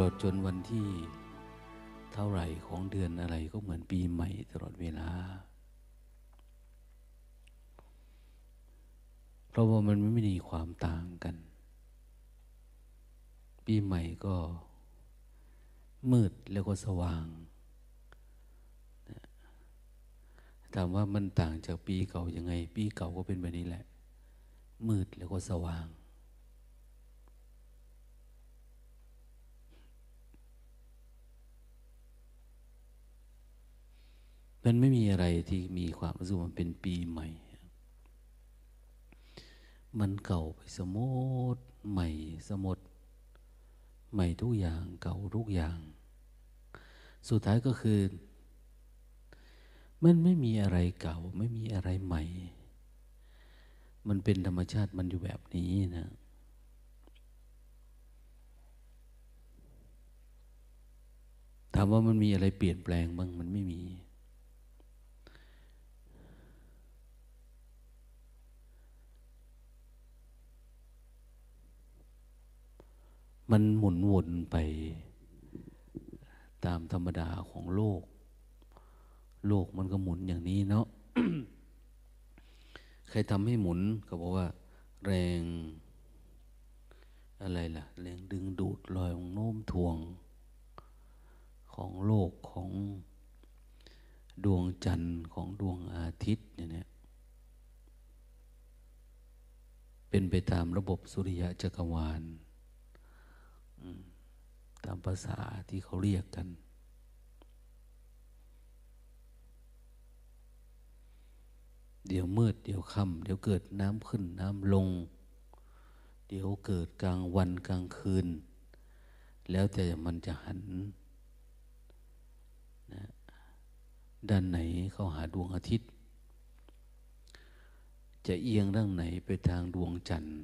ลอดจนวันที่เท่าไหร่ของเดือนอะไรก็เหมือนปีใหม่ตลอดเวลา เพราะว่ามันไม่มีความต่างกัน ปีใหม่ก็มืดแล้วก็สว่าง ถามว่ามันต่างจากปีเก่ายังไง ปีเก่าก็เป็นแบบนี้แหละ มืดแล้วก็สว่าง มันไม่มีอะไรที่มีความรู้สึกมันเป็นปีใหม่ มันเก่าไปสมดใหม่สมดใหม่ทุกอย่างเก่าทุกอย่าง สุดท้ายก็คือ มันไม่มีอะไรเก่า ไม่มีอะไรใหม่ มันเป็นธรรมชาติมันอยู่แบบนี้นะถามว่ามันมีอะไรเปลี่ยนแปลงบ้างมันไม่มี มันหมุนวนไปตามธรรมดาของโลก โลกมันก็หมุนอย่างนี้เนาะใครทำให้หมุนก็บอกว่า แรง อะไรล่ะ แรงดึงดูดลอยของโน้มถ่วง ของโลกของดวงจันทร์ของดวงอาทิตย์เนี่ยเป็นไปตามระบบสุริยะจักรวาล ตามภาษาที่เขาเรียกกัน เดี๋ยวมืด เดี๋ยวค่ำเดี๋ยวเกิดน้ำขึ้นน้ำลง เดี๋ยวเกิดกลางวันกลางคืน แล้วแต่มันจะหันนะด้านไหนเข้าหาดวงอาทิตย์ จะเอียงด้านไหนไปทางดวงจันทร์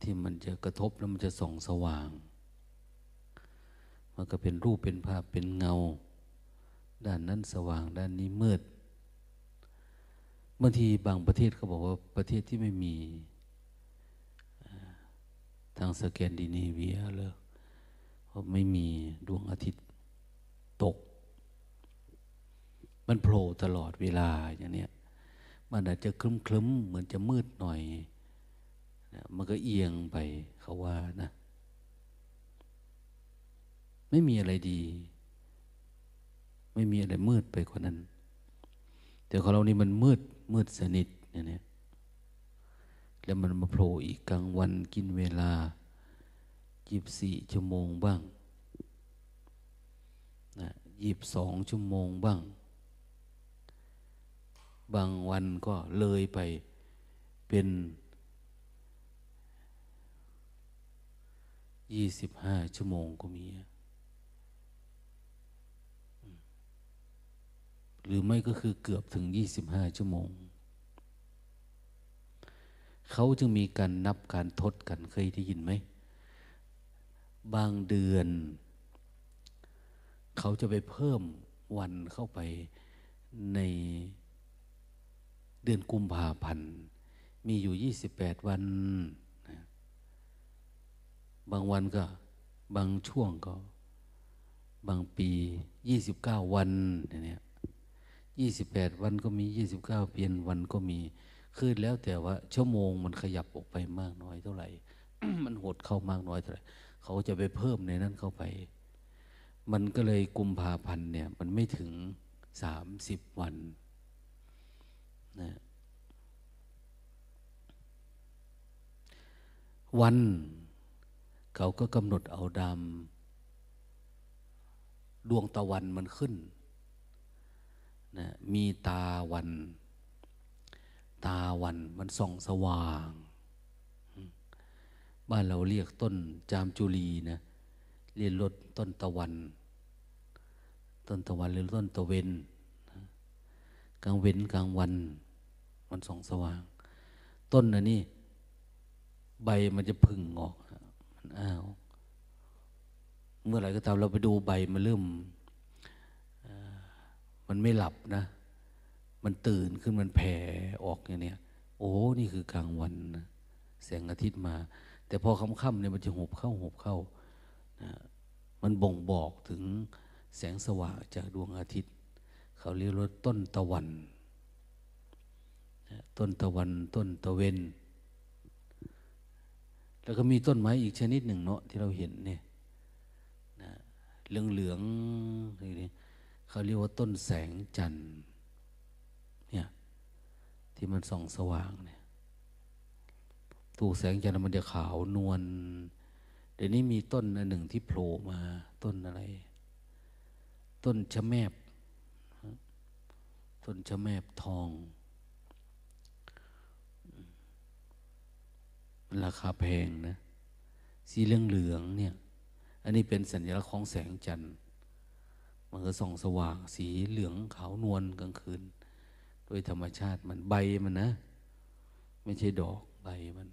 ที่มันจะกระทบแล้วมันจะส่องสว่าง มันก็เป็นรูปเป็นภาพเป็นเงา ด้านนั้นสว่างด้านนี้มืดบางทีบางประเทศเขาบอกว่าประเทศที่ไม่มีทางสแกนดิเนเวียเลยเพราะไม่มีดวงอาทิตย์ตก มันโผล่ตลอดเวลาอย่างเนี้ยมันอาจจะคลึ้มคลึ้มเหมือนจะมืดหน่อยนะมันก็เอียงไปเขาว่านะ ไม่มีอะไรดี ไม่มีอะไรมืดไปกว่านั้น แต่ของเรานี่มันมืดมืดสนิทเนี่ยแล้วมันมาโผล่อีกกลางวันกินเวลายีบสี่ชั่วโมงบ้างนะยีบสองชั่วโมงบ้าง บางวันก็เลยไปเป็นยี่สิบห้าชั่วโมงก็มี หรือไม่ก็คือเกือบถึงยี่สิบห้าชั่วโมง เขาจึงมีการนับการทดกันเคยได้ยินไหม บางเดือน เขาจะไปเพิ่มวันเข้าไปในเดือนกุมภาพันธ์มีอยู่ยี่สิบแปดวัน บางวันก็บางช่วงก็ บางปียี่สิบเก้าวันเนี่ย ยี่สิบแปดวันก็มียี่สิบเก้าเปลี่ยนวันก็มีคือแล้วแต่ว่า ชั่วโมงมันขยับออกไปมากน้อยเท่าไหร่ มันหดเข้ามากน้อยเท่าไหร่เขาจะไปเพิ่มในนั้นเข้าไป มันก็เลยกุมภาพันธ์เนี่ย มันไม่ถึงสามสิบวันนะวัน เขาก็กำหนดเอาดำดวงตะวันมันขึ้น นะมีตาวัน ตาวันมันส่องสว่าง บ้านเราเรียกต้นจามจุลีนะเรียกรถต้นตะวัน ต้นตะวันหรือต้นตะเวนกลางเว้นกลางวัน มันส่องสว่าง ต้นอันนี้ใบมันจะพึ่งออกมันอ้าวเมื่อไหร่ก็ตามเราไปดูใบมันเริ่ม มันไม่หลับนะ มันตื่นขึ้นมันแผ่ออกอย่างเนี้ย โอ้นี่คือกลางวันนะแสงอาทิตย์มา แต่พอค่ำๆเนี่ยมันจะหบเข้าหบเข้านะมันบ่งบอกถึงแสงสว่างจากดวงอาทิตย์ เขาเรียกว่าต้นตะวันต้นตะวันต้นตะเวนแล้วก็มีต้นไม้อีกชนิดหนึ่งเนาะที่เราเห็นเนี่ยเหลืองเหลือง เขาเรียกว่าต้นแสงจันทร์เนี่ยที่มันส่องสว่างเนี่ยถูกแสงจันทร์มันจะขาวนวลเดี๋ยวนี้มีต้นอันหนึ่งที่โผล่มาต้นอะไร ต้นชะแมบ ต้นชะแมบทอง ราคาแพงนะ สีเหลืองเหลืองเนี่ย อันนี้เป็นสัญลักษณ์ของแสงจันทร์ มันก็ส่องสว่างสีเหลืองขาวนวลกลางคืน โดยธรรมชาติมันใบมันนะ ไม่ใช่ดอกใบมัน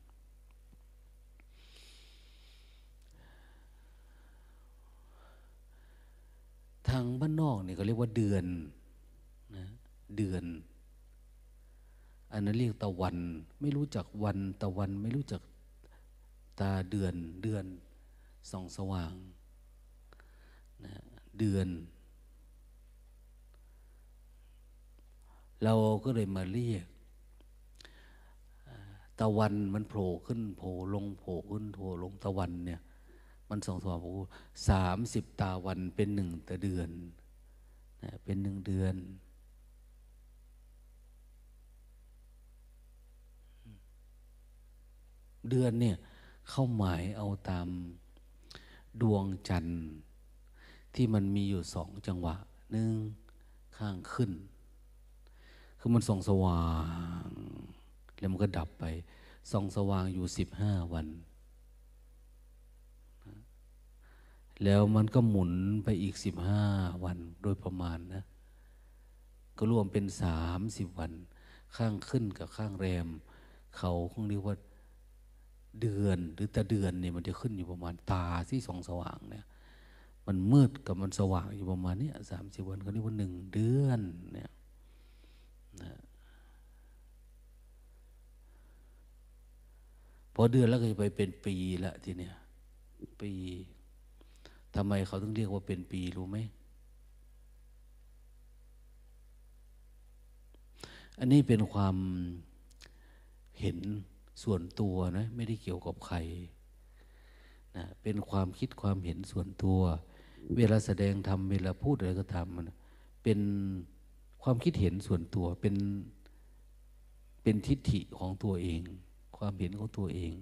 ทางบ้านนอกเนี่ยเขาเรียกว่าเดือนนะเดือน อันนั้นเรียกตะวัน ไม่รู้จักวันตะวันไม่รู้จักตาเดือนเดือนส่องสว่างนะเดือน เราก็เลยมาเรียก ตะวันมันโผล่ขึ้นโผล่ลงโผล่ขึ้นโผล่ลงตะวันเนี่ย มันส่องสว่างโอ้สามสิบตาวันเป็นหนึ่งตะเดือนนะเป็นหนึ่งเดือน เดือนเนี่ยเข้าหมายเอาตามดวงจันทร์ที่มันมีอยู่สองจังหวะหนึ่งข้างขึ้น คือมันส่องสว่าง แล้วมันก็ดับไป ส่องสว่างอยู่สิบห้าวัน แล้วมันก็หมุนไปอีกสิบห้าวันโดยประมาณนะ ก็รวมเป็นสามสิบวัน ข้างขึ้นกับข้างแรม เขาคงเรียกว่าเดือนหรือตะเดือนเนี่ยมันจะขึ้นอยู่ประมาณตาที่สองสว่างเนี่ยมันมืดกับมันสว่างอยู่ประมาณนี้สามสิบวันเขาเรียกว่าหนึ่งเดือนเนี่ยนะ พอเดือนแล้วก็จะไปเป็นปีละทีเนี้ยปีทำไมเขาต้องเรียกว่าเป็นปีรู้ไหมอันนี้เป็นความเห็นส่วนตัวนะไม่ได้เกี่ยวกับใครนะเป็นความคิดความเห็นส่วนตัว เวลาแสดงทำเวลาพูดอะไรก็ทำมันเป็นความคิดเห็นส่วนตัวเป็นเป็นทิฏฐิของตัวเอง ความเห็นของตัวเอง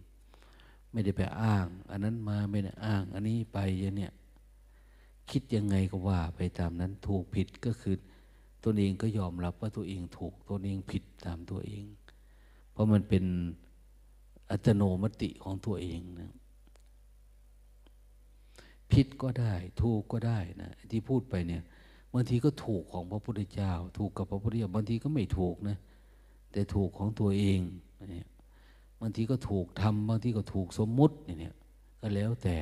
ไม่ได้ไปอ้าง อันนั้นมาไม่ได้อ้าง อันนี้ไปอย่างเนี้ยคิดยังไงก็ว่าไปตามนั้นถูกผิดก็คือตนเองก็ยอมรับว่าตัวเองถูกตนเองผิดตามตัวเอง เพราะมันเป็นอัตโนมติของตัวเองนะผิดก็ได้ ถูกก็ได้นะที่พูดไปเนี่ยบางทีก็ถูกของพระพุทธเจ้า ถูกกับพระพุทธเจ้าบางทีก็ไม่ถูกนะแต่ถูกของตัวเองเนี่ยางทีก็ถูกทำบางทีก็ถูกสมมุติเนี่ยก็แล้วแต่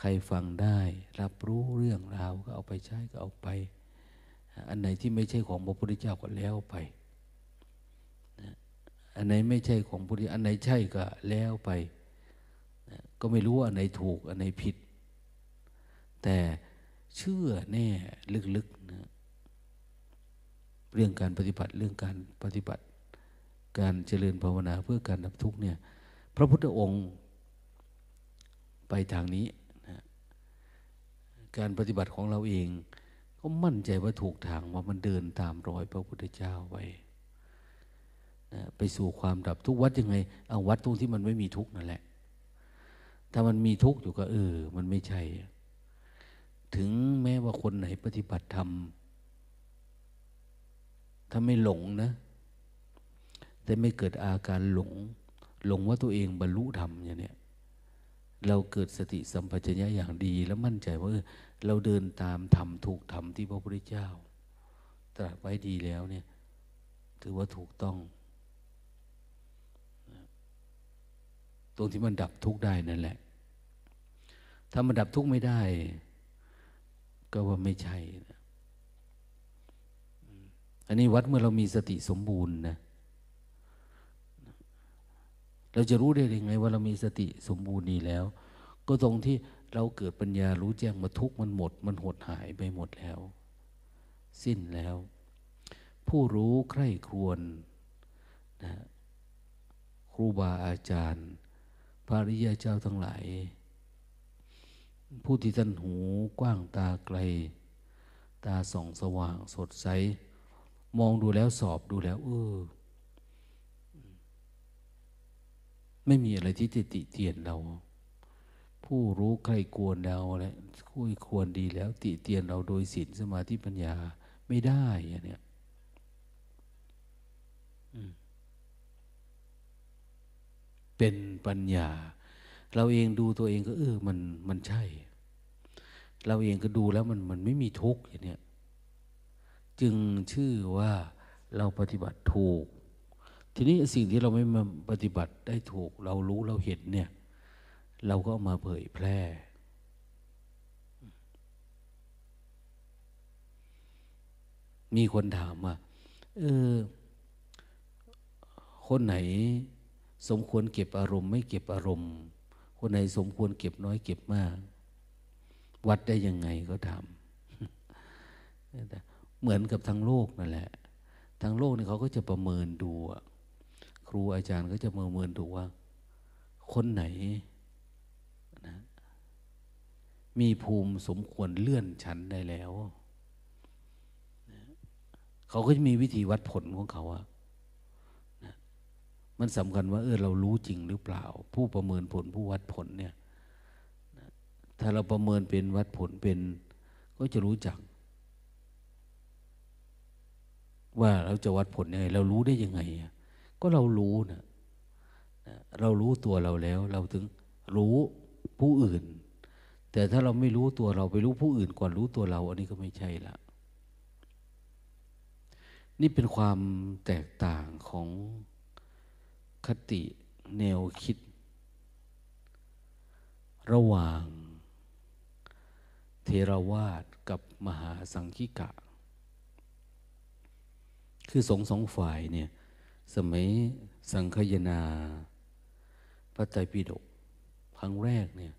ใครฟังได้ รับรู้เรื่องราวก็เอาไปใช้ก็เอาไป อันไหนที่ไม่ใช่ของพระพุทธเจ้าก็แล้วไปอันไหนไม่ใช่ของพุทธอันไหนใช่ก็แล้วไป ก็ไม่รู้ว่าอันไหนถูก อันไหนผิด แต่เชื่อแน่ลึกๆนะเรื่องการปฏิบัติเรื่องการปฏิบัติ การเจริญภาวนาเพื่อการดับทุกข์เนี่ย พระพุทธองค์ไปทางนี้การปฏิบัติของเราเอง ก็มั่นใจว่าถูกทางว่ามันเดินตามรอยพระพุทธเจ้าไว้นะไปสู่ความดับทุกวัดยังไง เอาวัดตรงที่มันไม่มีทุกนั่นแหละ ถ้ามันมีทุกอยู่ก็เออ มันไม่ใช่ ถึงแม้ว่าคนไหนปฏิบัติธรรมถ้าไม่หลงนะ แต่ไม่เกิดอาการหลง หลงว่าตัวเองบรรลุธรรมอย่างเนี้ยเราเกิดสติสัมปชัญญะอย่างดี แล้วมั่นใจว่าเราเดินตามธรรมถูกธรรมที่พระพุทธเจ้า ตรัสไว้ดีแล้วเนี่ย ถือว่าถูกต้อง ตรงที่มันดับทุกข์ได้นั่นแหละ ถ้ามันดับทุกข์ไม่ได้ ก็ว่าไม่ใช่นะอันนี้วัดเมื่อเรามีสติสมบูรณ์นะ เราจะรู้ได้ยังไงว่าเรามีสติสมบูรณ์ดีแล้ว ก็ตรงที่เราเกิดปัญญารู้แจ้งมาทุกมันหมด มันหดหายไปหมดแล้ว สิ้นแล้ว ผู้รู้ใคร่ครวญนะครูบาอาจารย์ พระริยเจ้าทั้งหลาย ผู้ที่ท่านหูกว้างตาไกล ตาส่องสว่างสดใส มองดูแล้วสอบดูแล้ว เออ ไม่มีอะไรที่จะติเตียนเรา ผู้รู้ใครควรเราและคุยควรดีแล้ว ติเตียนเราโดยศีลสมาธิปัญญาไม่ได้อย่างเนี้ยเป็นปัญญา เราเองดูตัวเองก็เออมันมันใช่ เราเองก็ดูแล้วมันมันไม่มีทุกข์อย่างเนี้ยจึงชื่อว่าเราปฏิบัติถูก ทีนี้สิ่งที่เราไม่มาปฏิบัติได้ถูก เรารู้เราเห็นเนี่ย เราก็มาเผยแพร่ มีคนถามว่าเออ คนไหน สมควรเก็บอารมณ์ ไม่เก็บอารมณ์ คนไหนสมควรเก็บน้อยเก็บมาก วัดได้ยังไงก็ทำเหมือนกับทางโลกนั่นแหละทางโลกนี่เขาก็จะประเมินดูค รูอาจารย์ก็จะประเมินดูว่า คนไหนนะมีภูมิสมควรเลื่อนชั้นได้แล้วเขาก็จะมีวิธีวัดผลของเขาอะมันสำคัญว่าเออเรารู้จริงหรือเปล่า ผู้ประเมินผลผู้วัดผลเนี่ยถ้าเราประเมินเป็นวัดผลเป็นก็จะรู้จัก ว่าเราจะวัดผลยังไง เรารู้ได้ยังไง ก็เรารู้นะเรารู้ตัวเราแล้ว เราถึงรู้ผู้อื่น แต่ถ้าเราไม่รู้ตัวเราไปรู้ผู้อื่นก่อนรู้ตัวเรา อันนี้ก็ไม่ใช่ละนี่เป็นความแตกต่างของคติแนวคิด ระหว่าง เทรวาสกับมหาสังคิกะ คือสองสองฝ่ายเนี่ย สมัยสังคยนา พระไตรปิฎกครั้งแรกเนี่ย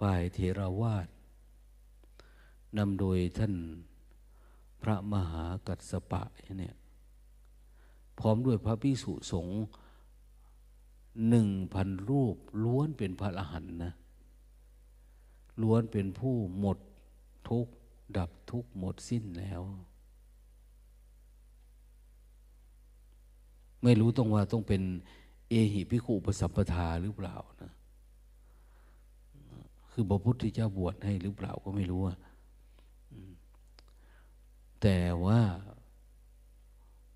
ฝ่ายเทราวาสนำโดยท่านพระมหากัสสปะเนี่ยพร้อมด้วยพระภิกษุสงฆ์หนึ่งพันรูป ล้วนเป็นพระอรหันต์นะ ล้วนเป็นผู้หมดทุกข์ดับทุกข์หมดสิ้นแล้ว ไม่รู้ต้องว่าต้องเป็น เอหิพิคุปสัมปทาหรือเปล่านะคือพระพุทธเจ้าบวชให้หรือเปล่าก็ไม่รู้อะแต่ว่า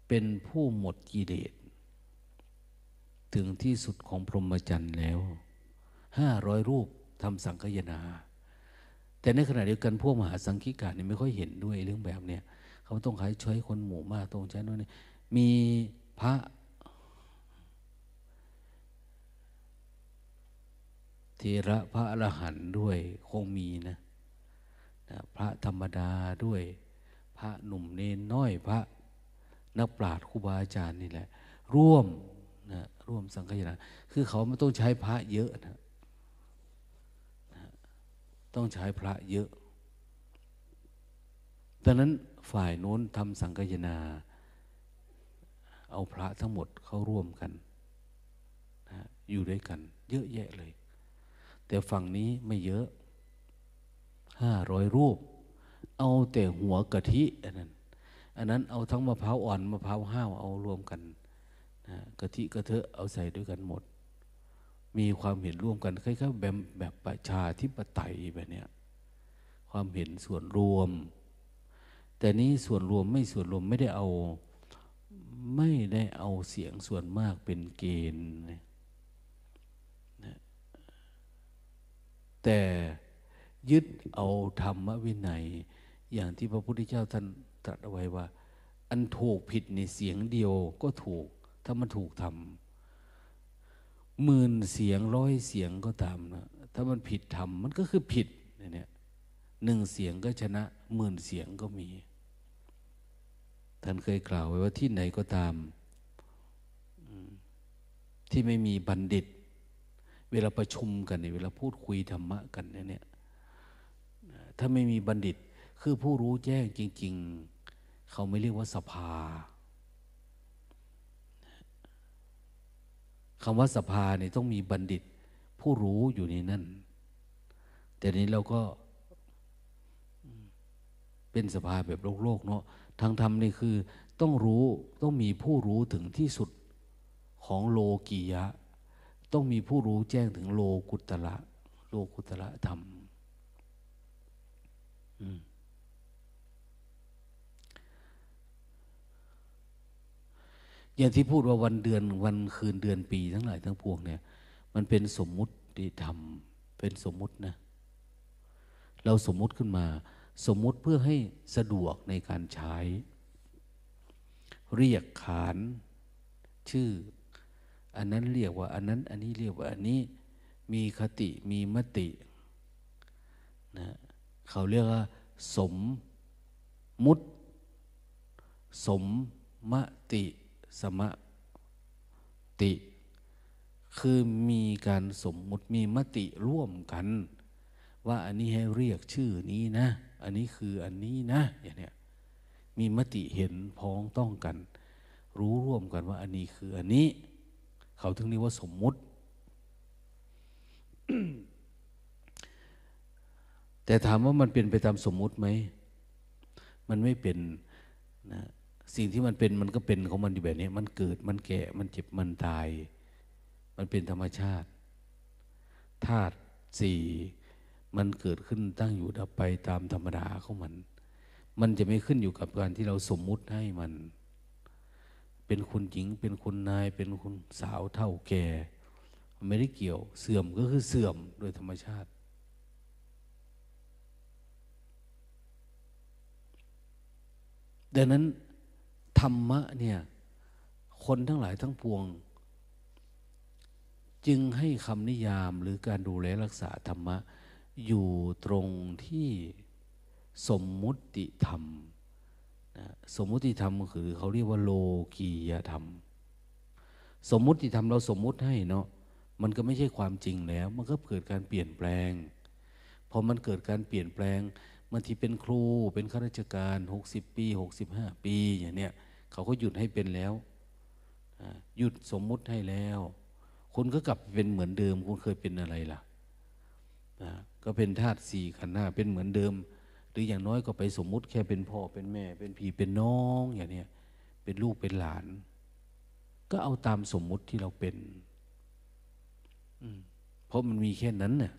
เป็นผู้หมดกิเลสถึงที่สุดของพรหมจรรย์แล้วห้าร้อยรูปทำสังคยนา แต่ในขณะเดียวกันพวกมหาสังคิกาเนี่ยไม่ค่อยเห็นด้วยเรื่องแบบเนี้ยเขาต้องขายช่วยคนหมู่มากตรงชั้นนู้นมีพระ เทระพระอรหันต์ด้วยคงมีนะนะ พระธรรมดาด้วย พระหนุ่มเนนน้อยพระนักปราชญ์ครูบาอาจารย์นี่แหละ ร่วมนะร่วมสังฆยนาคือเขาไม่ต้องใช้พระเยอะนะนะต้องใช้พระเยอะดังนั้นฝ่ายโน้นทำสังฆยนา เอาพระทั้งหมดเข้าร่วมกันนะอยู่ด้วยกัน เยอะแยะเลย แต่ฝั่งนี้ไม่เยอะห้าร้อยรูป เอาแต่หัวกะทิอันนั้น อันนั้นเอาทั้งมะพร้าวอ่อนมะพร้าวห้าวเอารวมกันกะทิกระเทอะเอาใส่ด้วยกันหมด มีความเห็นร่วมกันคล้ายๆแบบแบบประชาธิปไตยแบบเนี้ยความเห็นส่วนรวม แต่นี้ส่วนรวมไม่ส่วนรวมไม่ได้เอาไม่ได้เอาเสียงส่วนมากเป็นเกณฑ์นะ แต่ยึดเอาธรรมวินัย อย่างที่พระพุทธเจ้าท่านตรัสเอาไว้ว่า อันถูกผิดในเสียงเดียวก็ถูก ถ้ามันถูกทำหมื่นเสียงร้อยเสียงก็ตามนะถ้ามันผิดทำมันก็คือผิดเนี่ยหนึ่งเสียงก็ชนะหมื่นเสียงก็มี ท่านเคยกล่าวไว้ว่าที่ไหนก็ตามที่ไม่มีบัณฑิต เวลาประชุมกันเนี่ยเวลาพูดคุยธรรมะกันเนี่ยถ้าไม่มีบัณฑิตคือผู้รู้แจ้งจริง ๆ เขาไม่เรียกว่าสภาคำว่าสภาเนี่ยต้องมีบัณฑิต ผู้รู้อยู่ในนั่น แต่นี้เราก็เป็นสภาแบบโลกโลกเนาะทางธรรมนี่คือต้องรู้ต้องมีผู้รู้ถึงที่สุดของโลกียะ ต้องมีผู้รู้แจ้งถึงโลกุตระโลกุตระธรรมอย่างที่พูดว่าวันเดือนวันคืนเดือนปีทั้งหลายทั้งปวงเนี่ย มันเป็นสมมุติธรรม เป็นสมมุตินะ เราสมมุติขึ้นมา สมมุติเพื่อให้สะดวกในการใช้ เรียกขานชื่อ อันนั้นเรียกว่า อันนั้น อันนี้เรียกว่า อันนี้มีคติมีมตินะเขาเรียกว่า สมมุติสมมติสมติ คือมีการสมมุติมีมติร่วมกัน ว่าอันนี้ให้เรียกชื่อนี้นะ อันนี้คืออันนี้นะอย่างเนี้ยมีมติเห็นพ้องต้องกัน รู้ร่วมกันว่าอันนี้คืออันนี้ เขาถึงเรียกว่าสมมุติ แต่ถามว่ามันเป็นไปตามสมมุติไหม มันไม่เป็นนะสิ่งที่มันเป็นมันก็เป็นของมันอยู่แบบนี้ มันเกิดมันแก่มันเจ็บมันตาย มันเป็นธรรมชาติธาตุสี่มันเกิดขึ้นตั้งอยู่ดับไปตามธรรมดาของมัน มันจะไม่ขึ้นอยู่กับการที่เราสมมุติให้มัน เป็นคุณหญิง เป็นคุณนาย เป็นคุณสาวเท่าแก่ ไม่ได้เกี่ยว เสื่อมก็คือเสื่อมโดยธรรมชาติ ดังนั้น ธรรมะเนี่ย คนทั้งหลายทั้งปวง จึงให้คำนิยามหรือการดูแลรักษาธรรมะ อยู่ตรงที่สมมุติธรรม นะสมมุติธรรมคือเขาเรียกว่าโลกียธรรม สมมุติธรรมเราสมมุติให้เนาะมันก็ไม่ใช่ความจริงแล้ว มันก็เกิดการเปลี่ยนแปลงพอมันเกิดการเปลี่ยนแปลงบางทีเป็นครูเป็นข้าราชการ 60 ปี 65 ปีอย่างเนี้ยเขาก็หยุดให้เป็นแล้วหยุดสมมุติให้แล้ว คุณก็กลับเป็นเหมือนเดิม คุณเคยเป็นอะไรล่ะก็เป็นธาตุสี่ขันธ์หน้าเป็นเหมือนเดิม หรืออย่างน้อยก็ไปสมมุติแค่เป็นพ่อเป็นแม่ เป็นพี่เป็นน้องอย่างเนี้ยเป็นลูกเป็นหลาน ก็เอาตามสมมุติที่เราเป็นเพราะมันมีแค่นั้นเนี่ย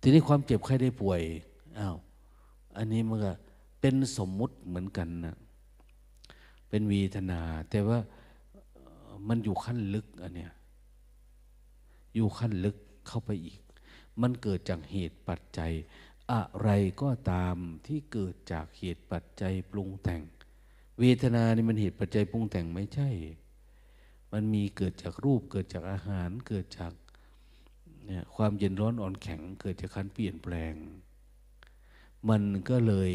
ทีนี้ความเจ็บไข้ได้ป่วยอ้าวอันนี้มันก็เป็นสมมุติเหมือนกันนะเป็นวีทนา แต่ว่ามันอยู่ขั้นลึกอันเนี้ย อยู่ขั้นลึกเข้าไปอีก มันเกิดจากเหตุปัจจัย อะไรก็ตามที่เกิดจากเหตุปัจจัยปรุงแต่ง เวทนานี่มันเหตุปัจจัยปรุงแต่งไม่ใช่ มันมีเกิดจากรูปเกิดจากอาหารเกิดจากเนี่ยความเย็นร้อนอ่อนแข็งเกิดจากการเปลี่ยนแปลง มันก็เลย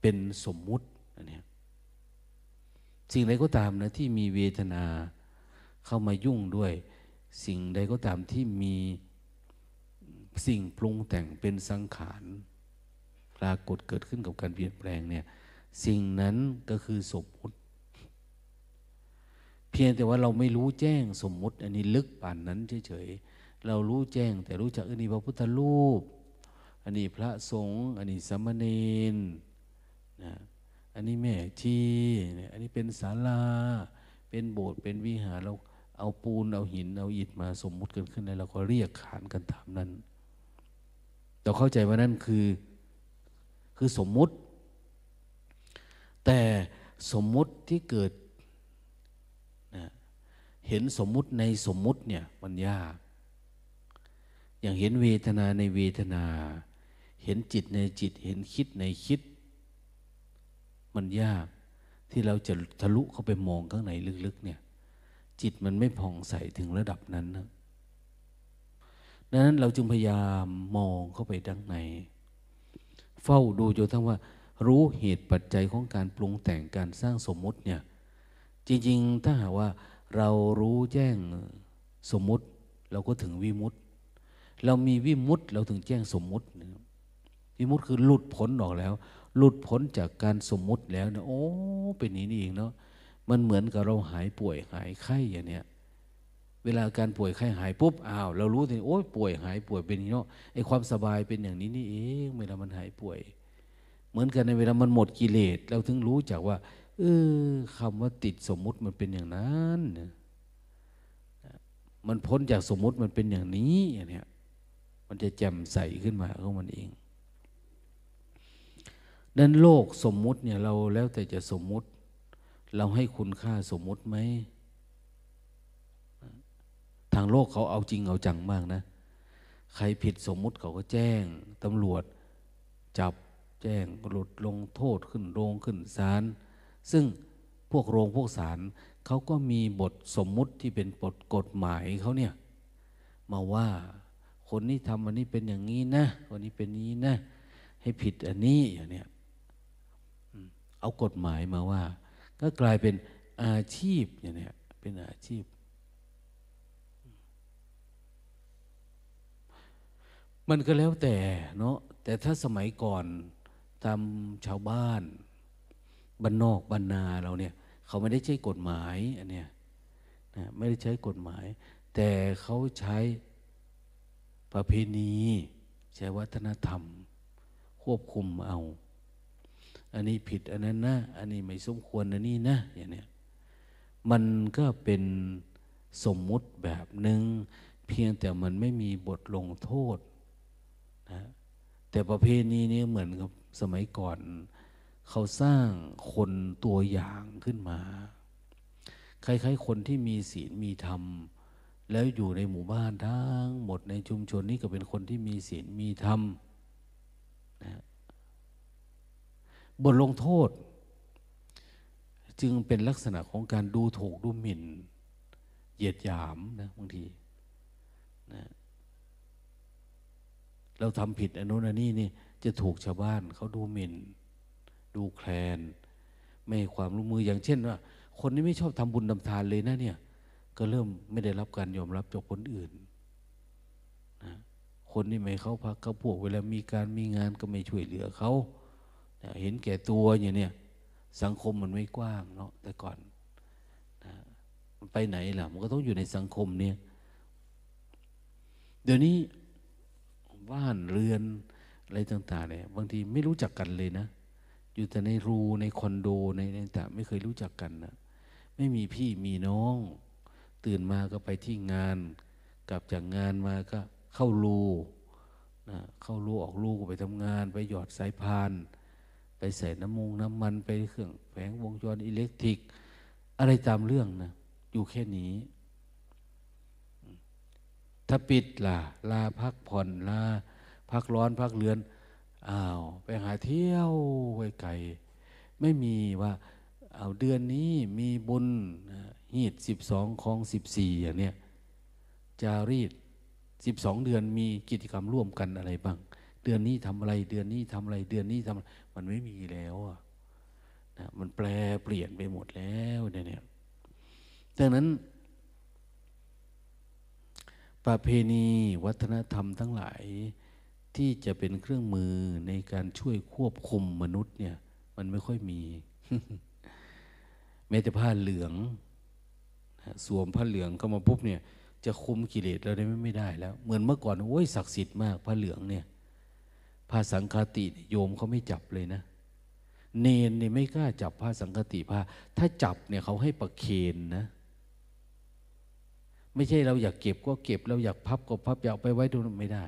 เป็นสมมุติอันนี้สิ่งใดก็ตามนะที่มีเวทนา เข้ามายุ่งด้วย สิ่งใดก็ตามที่มีสิ่งปรุงแต่งเป็นสังขารปรากฏเกิดขึ้นกับการเปลี่ยนแปลงเนี่ยสิ่งนั้นก็คือสมมุติ เพียงแต่ว่าเราไม่รู้แจ้งสมมุติ อันนี้ลึกป่านนั้นเฉยๆเรารู้แจ้ง แต่รู้จักอันนี้พระพุทธรูป อันนี้พระสงฆ์อันนี้สมณเณรนะอันนี้แม่ที่อันนี้เป็นศาลาเป็นโบสถ์เป็นวิหารเรา เอาปูนเอาหินเอาอิฐมาสมมุติกันขึ้นแล้วเราก็เรียกขานกันตามนั้น เราเข้าใจว่านั่นคือคือสมมุติ แต่สมมุติที่เกิดนะเห็นสมมุติในสมมุติเนี่ยมันยาก อย่างเห็นเวทนาในเวทนา เห็นจิตในจิต เห็นคิดในคิด มันยากที่เราจะทะลุเข้าไปมองข้างในลึกๆเนี่ย จิตมันไม่ผ่องใสถึงระดับนั้นนะดังนั้นเราจึงพยายามมองเข้าไปดังใน เฝ้าดูจนทั้งว่า รู้เหตุปัจจัยของการปรุงแต่งการสร้างสมมุติเนี่ย จริง ๆ ถ้าหากว่าเรารู้แจ้งสมมุติ เราก็ถึงวิมุตติ เรามีวิมุตติเราถึงแจ้งสมมุติวิมุตติคือหลุดพ้นออกแล้ว หลุดพ้นจากการสมมุติแล้วเนี่ยโอ้เป็นนี้นี่เองเนาะ มันเหมือนกับเราหายป่วยหายไข้อย่างเนี้ยเวลาการป่วยไข้หายปุ๊บอ้าวเรารู้ทีโอ้ยป่วยหายป่วยเป็นอย่างนี้เนาะไอ้ความสบายเป็นอย่างนี้นี่เองเวลามันหายป่วย เหมือนกันในเวลามันหมดกิเลสเราถึงรู้จักว่าเออคำว่าติดสมมุติมันเป็นอย่างนั้นมันพ้นจากสมมุติมันเป็นอย่างนี้อย่างเนี้ยมันจะแจ่มใสขึ้นมาของมันเองดังโลกสมมุติเนี่ยเราแล้วแต่จะสมมุติ เราให้คุณค่าสมมุติไหม ทางโลกเขาเอาจริงเอาจังมากนะ ใครผิดสมมุติเขาก็แจ้ง ตำรวจจับแจ้งหลุดลงโทษขึ้นโรงขึ้นศาล ซึ่งพวกโรงพวกศาลเขาก็มีบทสมมุติที่เป็นบทกฎหมายเขาเนี่ย มาว่าคนนี้ทำอันนี้เป็นอย่างนี้นะ คนนี้เป็นนี้นะ ให้ผิดอันนี้อย่างเนี้ยเอากฎหมายมาว่า ก็กลายเป็นอาชีพอย่างนี้เป็นอาชีพ มันก็แล้วแต่เนาะแต่ถ้าสมัยก่อนตามชาวบ้านบ้านนอกบ้านนาเราเนี่ย เขาไม่ได้ใช้กฎหมายอันเนี้ยนะไม่ได้ใช้กฎหมาย แต่เขาใช้ประเพณี ใช้วัฒนธรรม ควบคุมเอา อันนี้ผิดอันนั้นนะ อันนี้ไม่สมควรอันนี้นะอย่างเนี้ยมันก็เป็นสมมุติแบบหนึ่งเพียงแต่มันไม่มีบทลงโทษนะแต่ประเพณีนี้เหมือนกับสมัยก่อน เขาสร้างคนตัวอย่างขึ้นมา คล้ายๆ คนที่มีศีลมีธรรม แล้วอยู่ในหมู่บ้านทั้งหมดในชุมชนนี้ก็เป็นคนที่มีศีลมีธรรมนะ บทลงโทษ จึงเป็นลักษณะของการดูถูกดูหมิ่น เหยียดหยามนะบางทีนะเราทำผิดอนุนันนี้นี่จะถูกชาวบ้านเขาดูหมิ่น ดูแคลน ไม่ให้ความร่วมมืออย่างเช่นว่า คนนี้ไม่ชอบทำบุญทำทานเลยนะเนี่ย ก็เริ่มไม่ได้รับการยอมรับจากคนอื่นนะคนที่ไม่เขาพักเขาพวกเวลามีการมีงานก็ไม่ช่วยเหลือเขา เห็นแก่ตัวอย่างเนี้ยสังคมมันไม่กว้างเนาะแต่ก่อนมันไปไหนล่ะ มันก็ต้องอยู่ในสังคมเนี่ยเดี๋ยวนี้บ้านเรือนอะไรต่างๆเนี่ยบางทีไม่รู้จักกันเลยนะ อยู่แต่ในรูในคอนโดในต่างไม่เคยรู้จักกันนะไม่มีพี่มีน้อง ตื่นมาก็ไปที่งาน กลับจากงานมาก็เข้ารูนะเข้ารูออกรูกไปทำงาน ไปหยอดสายพาน ใส่น้ำมงน้ำมันไปเครื่องแผงวงจรอิเล็กทริก อะไรตามเรื่องนะอยู่แค่นี้ ถ้าปิดล่ะ ลาพักผ่อนลาพักร้อนพักเลือนอ้าวไปหาเที่ยวไว้ไกลไม่มีว่าเอาเดือนนี้มีบุญหีดสิบสองของสิบสี่อย่างเนี้ยจารีดสิบสองเดือนมีกิจกรรมร่วมกันอะไรบ้าง เดือนนี้ทำอะไร เดือนนี้ทำอะไร เดือนนี้ทำมันไม่มีแล้วนะมันแปลเปลี่ยนไปหมดแล้วเนี่ยดังนั้น ประเพณีวัฒนธรรมทั้งหลายที่จะเป็นเครื่องมือในการช่วยควบคุมมนุษย์เนี่ย มันไม่ค่อยมีแม้แต่ผ้าเหลืองสวมผ้าเหลืองเข้ามาปุ๊บเนี่ย จะคุมกิเลสเราได้ไม่ได้แล้ว เหมือนเมื่อก่อนโอ้ยศักดิ์สิทธิ์มากผ้าเหลืองเนี่ย ผ้าสังฆติโยมเขาไม่จับเลยนะ เนนเนี่ยไม่กล้าจับผ้าสังฆติผ้า ถ้าจับเนี่ยเขาให้ประเคนนะ ไม่ใช่เราอยากเก็บก็เก็บ เราอยากพับก็พับอยากไปไว้ดูไม่ได้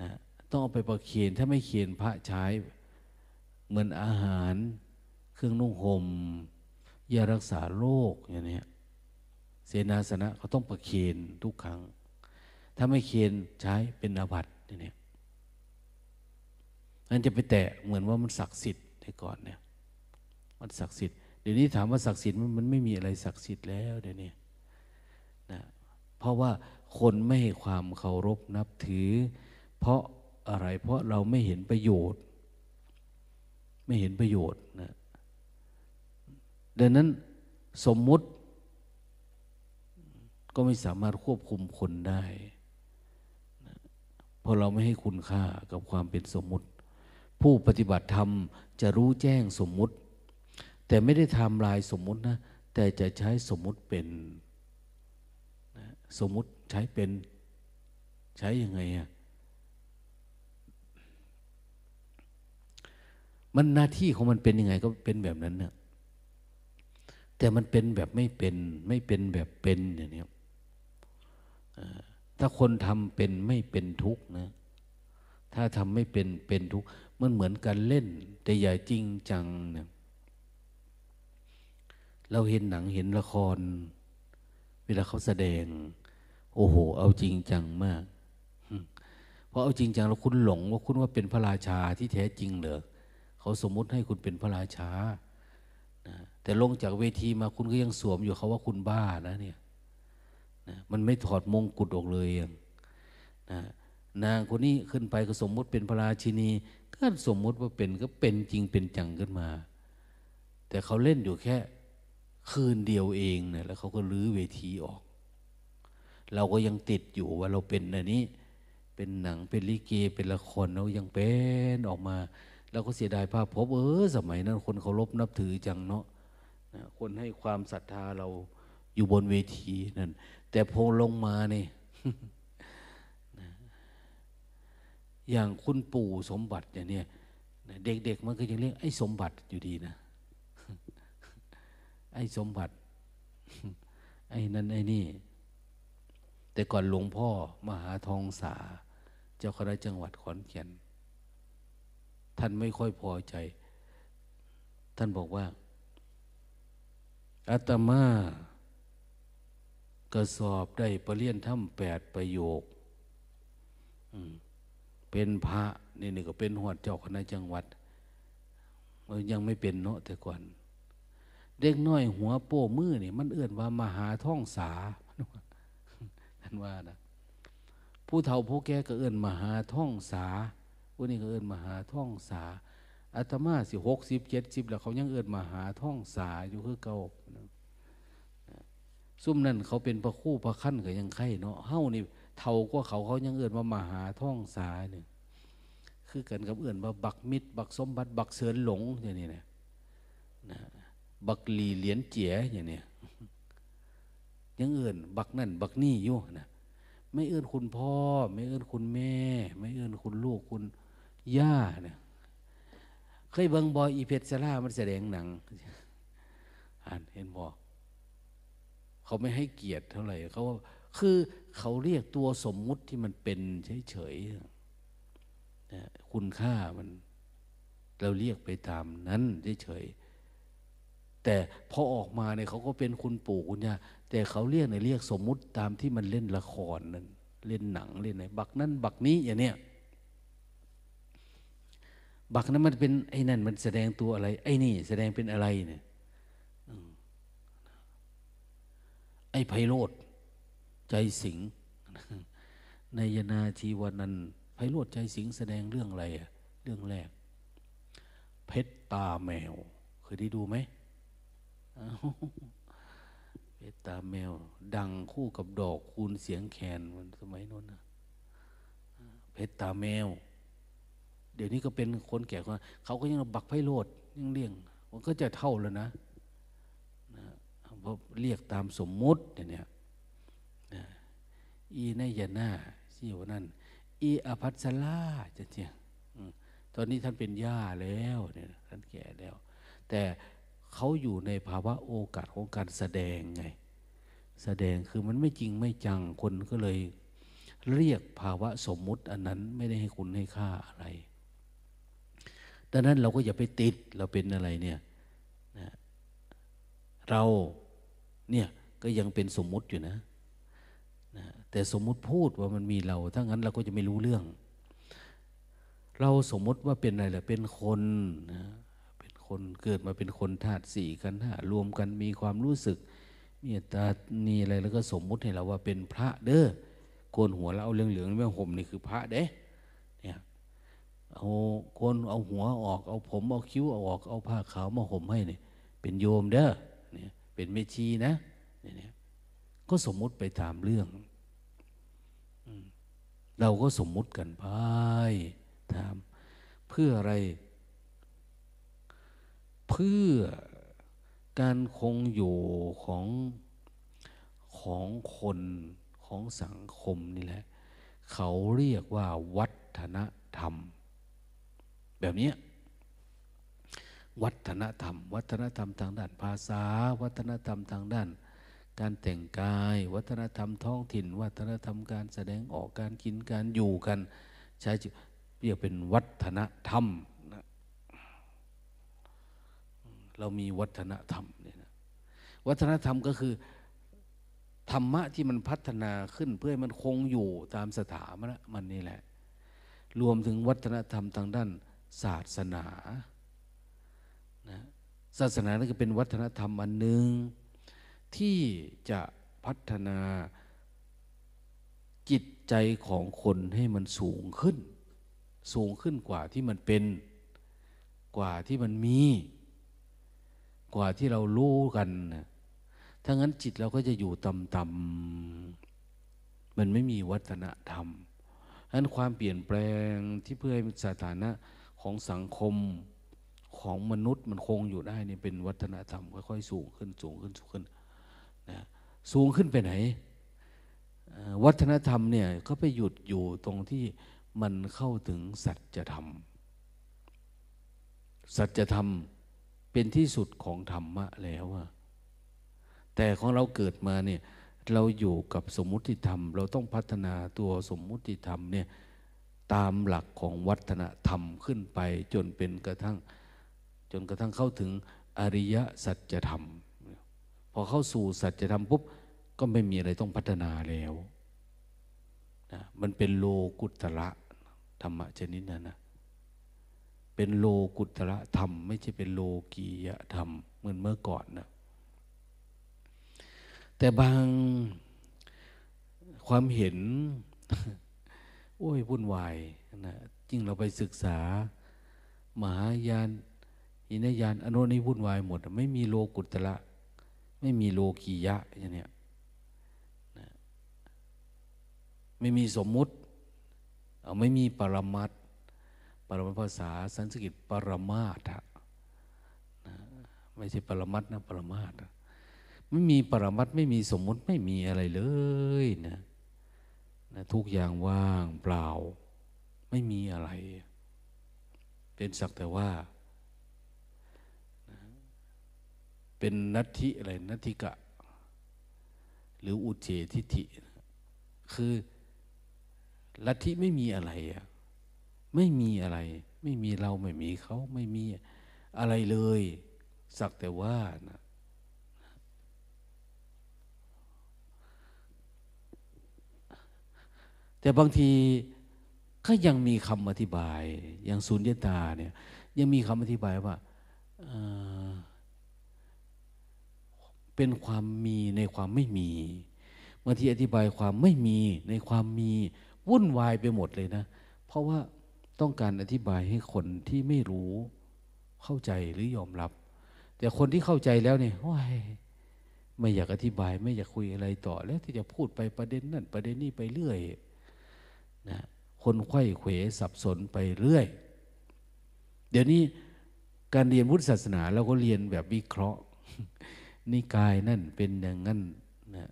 นะต้องเอาไปประเคนถ้าไม่เคียนพระใช้ เหมือนอาหาร เครื่องนุ่งห่มยารักษาโรคอย่างนี้เสนาสนะเขาต้องประเคนทุกครั้ง ถ้าไม่เคียนใช้เป็นอาบัติเนี่ย นั่นจะไปแตะเหมือนว่ามันศักดิ์สิทธิ์แต่ก่อนเนี่ย มันศักดิ์สิทธิ์เดี๋ยวนี้ถามว่าศักดิ์สิทธิ์มันไม่มีอะไรศักดิ์สิทธิ์แล้วเดี๋ยวนี้นะเพราะว่าคนไม่ให้ความเคารพนับถือ เพราะอะไร เพราะเราไม่เห็นประโยชน์ ไม่เห็นประโยชน์นะดังนั้นสมมุติก็ไม่สามารถควบคุมคนได้ เพราะเราไม่ให้คุณค่ากับความเป็นสมมุติ ผู้ปฏิบัติธรรมจะรู้แจ้งสมมุติ แต่ไม่ได้ทำลายสมมุตินะแต่จะใช้สมมุติเป็นสมมุติใช้เป็นใช้ยังไงอะมันหน้าที่ของมันเป็นยังไงก็เป็นแบบนั้นเนี่ยแต่มันเป็นแบบไม่เป็น ไม่เป็นแบบเป็นอย่างนี้ถ้าคนทำเป็นไม่เป็นทุกข์นะ ถ้าทำไม่เป็นเป็นทุกข์ มันเหมือนกันเล่น แต่อย่าจริงจังเนี่ยเราเห็นหนังเห็นละคร เวลาเขาแสดง โอ้โห เอาจริงจังมากเพราะเอาจริงจังแล้วคุณหลงว่าคุณว่าเป็นพระราชาที่แท้จริงเหรอเขาสมมุติให้คุณเป็นพระราชานะแต่ลงจากเวทีมาคุณก็ยังสวมอยู่เขาว่าคุณบ้านะเนี่ยนะมันไม่ถอดมงกุฎออกเลยนะนางคนนี้ขึ้นไปก็สมมุติเป็นพระราชินี ก็สมมุติว่าเป็นก็เป็นจริงเป็นจังขึ้นมา แต่เขาเล่นอยู่แค่คืนเดียวเองเนะแล้วเขาก็ลื้อเวทีออก เราก็ยังติดอยู่ว่าเราเป็นอันนี้ เป็นหนังเป็นลิเกเป็นละครเรายังเป็นออกมาเราก็เสียดายภาพพบเออสมัยนั้นคนเคารพนับถือจังเนาะนะคนให้ความศรัทธาเราอยู่บนเวทีนั่นแต่พอลงมาเนี่ย อย่างคุณปู่สมบัติอย่างเนี้ยเด็กๆมันก็ยังเรียกไอ้สมบัติอยู่ดีนะ ไอ้สมบัติ ไอ้นั่นไอ้นี่ แต่ก่อนหลวงพ่อมหาทองสา เจ้าคณะจังหวัดขอนแก่น ท่านไม่ค่อยพอใจ ท่านบอกว่าอาตมากระสอบได้ปรริญญาธรรมแปดประโยค เป็นพระนี่นี่ก็เป็นหัวเจ้าคณะจังหวัดยังไม่เป็นเนาะแต่ก่อน เด็กน้อยหัวโป้มือนี่มันเอื่นว่ามหาท่องสาท่านว่านะผู้เฒ่าผู้แก่ก็เอื่นมหาท่องสาผู้นี้ก็เอินมหาท่องสาอาตมาสิหกสิบเจ็ดสิบแล้วเขายังเอินมหาท่องสาอยู่คือเก่าซุ่มนั่นเขาเป็นพระคู่พระขั้นก็ยังไข่เนาะเฮ้านี่ เท่าก็เขาเขายังเอินว่ามหาท่องสาเนี่ยคือกันกับเอื่นว่าบักมิตรบักสมบัติ บักเสือนหลงอย่างนี้นะนะบักหลีเหรียญเจี๋ยอย่างนี้ยังเอื่นบักนั่น บักนี่อยู่นะไม่เอื้นคุณพ่อ ไม่เอื้นคุณแม่ ไม่เอื้นคุณลูกคุณย่าเนี่ยเคยเบิ่งบอยอีเพชรซล่ามันแสดงหนังอ่านเห็นบอกเขาไม่ให้เกียรติเท่าไหร่เขา คือเขาเรียกตัวสมมุติที่มันเป็นเฉยๆคุณค่ามัน เราเรียกไปตามนั้นเฉยๆแต่พอออกมาเนี่ยเขาก็เป็นคุณปู่คุณย่าแต่เขาเรียกในเรียกสมมุติตามที่มันเล่นละครนั่นเล่นหนังเล่นไหนบักนั้นบักนี้อย่างเนี้ยบักนั้นมันเป็นไอ้นั่นมันแสดงตัวอะไร ไอ้นี่แสดงเป็นอะไรเนี่ยไอ้ไพโรธ ใจสิงในยนาชีวันนั้นไพโรธใจสิงแสดงเรื่องอะไรอะเรื่องแรก เพชรตาแมว เคยได้ดูไหมเพชรตาแมว ดังคู่กับดอกคูณเสียงแคนมันสมัยนั้นนะเพชรตาแมว เดี๋ยวนี้ก็เป็นคนแก่คนเขาก็ยังบักไพโรดยังเลี้ยงมันก็จะเท่าแล้วนะนะเพราะเรียกตามสมมุติเนี่ย อีนายนาชี่วนั่นอีอภัสลาจะเจียตอนนี้ท่านเป็นย่าแล้วเนี่ยท่านแก่แล้ว แต่เขาอยู่ในภาวะโอกาสของการแสดงไง แสดงคือมันไม่จริงไม่จังคนก็เลย เรียกภาวะสมมุติอันนั้นไม่ได้ให้คุณให้ค่าอะไรดังนั้นเราก็อย่าไปติดเราเป็นอะไรเนี่ยนะเราเนี่ยก็ยังเป็นสมมุติอยู่นะ แต่สมมุติพูดว่ามันมีเรา ถ้างั้นเราก็จะไม่รู้เรื่อง เราสมมติว่าเป็นอะไรล่ะ เป็นคนนะเป็นคนเกิดมาเป็นคนธาตุสี่กันห้ารวมกันมีความรู้สึกมีตานีอะไรแล้วก็สมมุติให้เราว่าเป็นพระเด้อโกนหัวแล้วเอาเหลืองๆไม่ห่มนี่คือพระเด้เนี่ยเอาคนเอาหัวออก เอาผมเอาคิ้วเอาออกเอาผ้าขาวมาห่มให้เนี่ยเป็นโยมเด้อเนี่ยเป็นเมชีนะเนี่ยก็สมมุติไปตามเรื่อง เราก็สมมุติกันไปตามเพื่ออะไร เพื่อการคงอยู่ของของคนของสังคมนี่แหละ เขาเรียกว่าวัฒนธรรม แบบนี้วัฒนธรรม วัฒนธรรมทางด้านภาษา วัฒนธรรมทางด้าน การแต่งกาย วัฒนธรรมท้องถิ่น วัฒนธรรมการแสดงออกการกินการอยู่กัน ใช้เรียกเป็นวัฒนธรรมนะเรามีวัฒนธรรมเนี่ยนะวัฒนธรรมก็คือธรรมะที่มันพัฒนาขึ้นเพื่อให้มันคงอยู่ตามสถานะมันนี่แหละ รวมถึงวัฒนธรรมทางด้านศาสนานะศาสนานั่นก็เป็นวัฒนธรรมอันหนึ่ง ที่จะพัฒนาจิตใจของคนให้มันสูงขึ้น สูงขึ้นกว่าที่มันเป็น กว่าที่มันมี กว่าที่เรารู้กันถ้างั้นจิตเราก็จะอยู่ต่ำๆมันไม่มีวัฒนธรรมฉะนั้นความเปลี่ยนแปลงที่เพื่อให้สถานะของสังคมของมนุษย์มันคงอยู่ได้นี่เป็นวัฒนธรรมค่อยๆสูงขึ้นสูงขึ้นสูงขึ้นนะสูงขึ้นไปไหน วัฒนธรรมเนี่ยก็ไปหยุดอยู่ตรงที่มันเข้าถึงสัจธรรม สัจธรรมเป็นที่สุดของธรรมะแล้วอะแต่ของเราเกิดมาเนี่ยเราอยู่กับสมมุติธรรม เราต้องพัฒนาตัวสมมุติธรรมเนี่ยตามหลักของวัฒนธรรมขึ้นไปจนเป็นกระทั่ง จนกระทั่งเข้าถึงอริยสัจธรรม พอเข้าสู่สัจธรรมปุ๊บก็ไม่มีอะไรต้องพัฒนาแล้วนะมันเป็นโลกุตระธรรมะชนิดนั้นนะเป็นโลกุตระธรรม ไม่ใช่เป็นโลกียธรรม เหมือนเมื่อก่อนนะแต่บางความเห็น โอ้ยวุ่นวายนะจริงเราไปศึกษา มหายานอินยานอนุนี้วุ่นวายหมด ไม่มีโลกุตละ ไม่มีโลกียะอย่างเนี้ยนะไม่มีสมมุติเอาไม่มีปรมัตปรมัตภาษาสันสกฤตปรมาทะนะไม่ใช่ปรมัตนะปรมาทะไม่มีปรมัตไม่มีสมมุติไม่มีอะไรเลยนะนะทุกอย่างว่างเปล่า ไม่มีอะไร เป็นสักแต่ว่านะ เป็นนัตถิอะไรนัตถิกะ หรืออุเฉทิฐิ คือลัทธิไม่มีอะไรอะไม่มีอะไร ไม่มีเราไม่มีเขาไม่มีอะไรเลย สักแต่ว่านะแต่บางทีก็ยังมีคำอธิบาย อย่างสุญญตาเนี่ย ยังมีคำอธิบายว่า เป็นความมีในความไม่มีบางทีอธิบายความไม่มีในความมีวุ่นวายไปหมดเลยนะ เพราะว่าต้องการอธิบายให้คนที่ไม่รู้เข้าใจหรือยอมรับ แต่คนที่เข้าใจแล้วเนี่ยว้ยไม่อยากอธิบาย ไม่อยากคุยอะไรต่อ แล้วที่จะพูดไปประเด็นนั่นประเด็นนี้ไปเรื่อยนะคนไข้เขวสับสนไปเรื่อย เดี๋ยวนี้การเรียนพุทธศาสนาเราก็เรียนแบบวิเคราะห์ นิกายนั่นเป็นอย่างนั้นนะ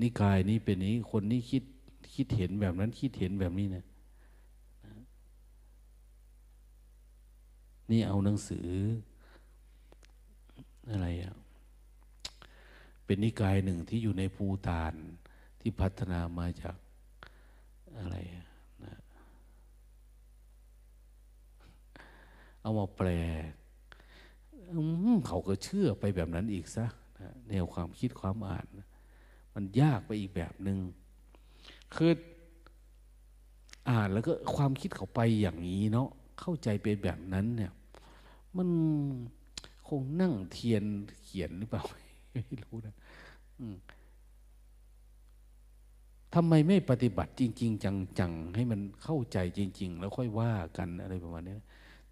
นิกายนี้เป็นนี้คนนี้คิดคิดเห็นแบบนั้นคิดเห็นแบบนี้นะนี่เอาหนังสือ อะไรอะเป็นนิกายหนึ่งที่อยู่ในภูตานที่พัฒนามาจากอะไรนะเอามาแปล เขาก็เชื่อไปแบบนั้นอีกซะแนวความคิดความอ่าน มันยากไปอีกแบบหนึง่งคืออ่านแล้วก็ความคิดเขาไปอย่างนี้เนาะเข้าใจเป็นแบบนั้นเนี่ย มันคงนั่งเทียนเขียนหรือเปล่า ไม่รู้นะทำไมไม่ปฏิบัติจริง ๆ จัง ๆ ให้มันเข้าใจจริง ๆ แล้วค่อยว่ากันอะไรประมาณนี้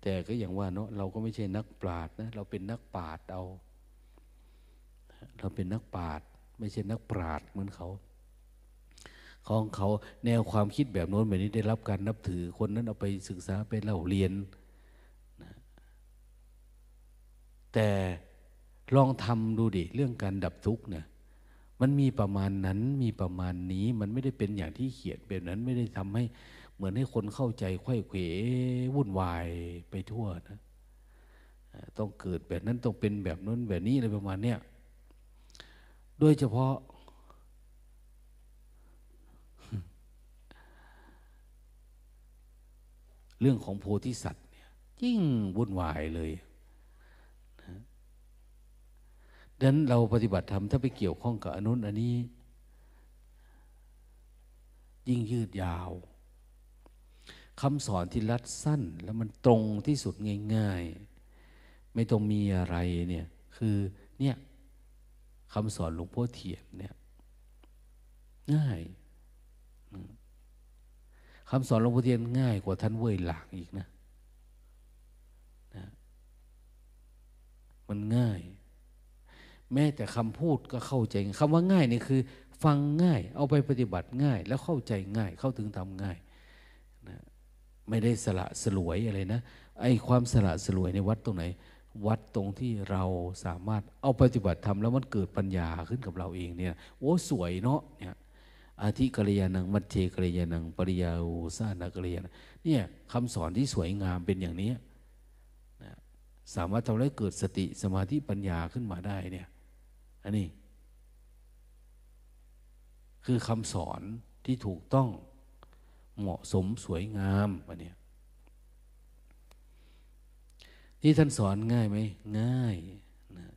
แต่ก็อย่างว่าเนาะเราก็ไม่ใช่นักปราชญ์นะเราเป็นนักปราชญ์เอา เราเป็นนักปราชญ์ไม่ใช่นักปราชญ์เหมือนเขาของเขาแนวความคิดแบบโน้นแบบนี้ได้รับการนับถือคนนั้นเอาไปศึกษาไปเล่าเรียนนะแต่ลองทำดูดิเรื่องการดับทุกข์เนี่ยมันมีประมาณนั้นมีประมาณนี้มันไม่ได้เป็นอย่างที่เขียนแบบนั้นไม่ได้ทำให้ เหมือนให้คนเข้าใจไข้เขววุ่นวายไปทั่วนะต้องเกิดแบบนั้นต้องเป็นแบบนั้นแบบนี้อะไรประมาณเนี้ยโดยเฉพาะ เรื่องของโพธิสัตว์เนี่ยยิ่งวุ่นวายเลยดังนั้นเราปฏิบัติธรรมถ้าไปเกี่ยวข้องกับอนุนอันนี้ ยิ่งยืดยาว คำสอนที่รัดสั้น แล้วมันตรงที่สุดง่าย ๆ ไม่ต้องมีอะไรเนี่ยคือเนี่ยคำสอนหลวงพ่อเทียนเนี่ยง่ายคำสอนหลวงพ่อเทียนง่ายกว่าท่านเว่ยหลางอีกนะนะ มันง่าย แม้แต่คำพูดก็เข้าใจคำว่าง่ายนี่คือ ฟังง่าย เอาไปปฏิบัติง่าย แล้วเข้าใจง่าย เข้าถึงทำง่าย ไม่ได้สละสลวยอะไรนะไอ้ความสละสลวยในวัดตรงไหน วัดตรงที่เราสามารถเอาปฏิบัติทำแล้วมันเกิดปัญญาขึ้นกับเราเองเนี่ยโอ้สวยเนาะเนี่ยอาทิกริยานังมัจเจกริยานังปริยาอุสานกริยานเนี่ยคำสอนที่สวยงามเป็นอย่างนี้นะสามารถทำให้เกิดสติสมาธิปัญญาขึ้นมาได้เนี่ยอันนี้ คือคำสอนที่ถูกต้อง เหมาะสมสวยงามอันนี้ที่ท่านสอนง่ายไหมง่ายนะ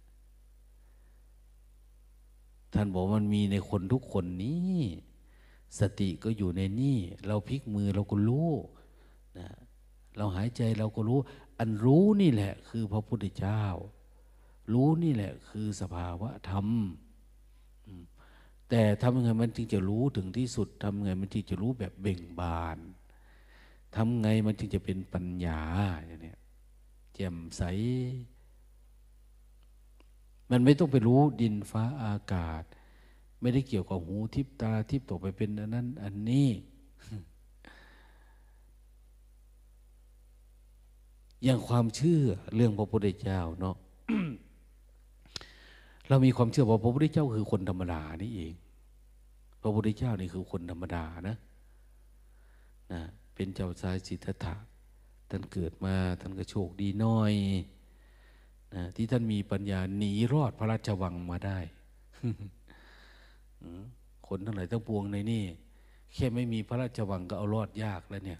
ท่านบอกมันมีในคนทุกคนนี้ สติก็อยู่ในนี่ เราพลิกมือเราก็รู้นะเราหายใจเราก็รู้ อันรู้นี่แหละ คือพระพุทธเจ้า รู้นี่แหละ คือสภาวะธรรม แต่ทำยังไงมันจึงจะรู้ถึงที่สุดทำยังไงมันจึงจะรู้แบบเบ่งบานทำไงมันจึงจะเป็นปัญญาอย่างนี้แจ่มใส มันไม่ต้องไปรู้ดินฟ้าอากาศ ไม่ได้เกี่ยวกับหูทิพตาทิพตกไปเป็นอันนั้น อันนี้อย่างความเชื่อเรื่องพระพุทธเจ้าเนาะ เรามีความเชื่อว่าพระพุทธเจ้าคือคนธรรมดานี่เอง พระพุทธเจ้านี่คือคนธรรมดานะนะเป็นเจ้าชายสิทธัตถะท่านเกิดมาท่านก็โชคดีน้อยนะที่ท่านมีปัญญาหนีรอดพระราชวังมาได้คนทั้งหลายทั้งปวงในนี่แค่ไม่มีพระราชวังก็เอารอดยากแล้วเนี่ย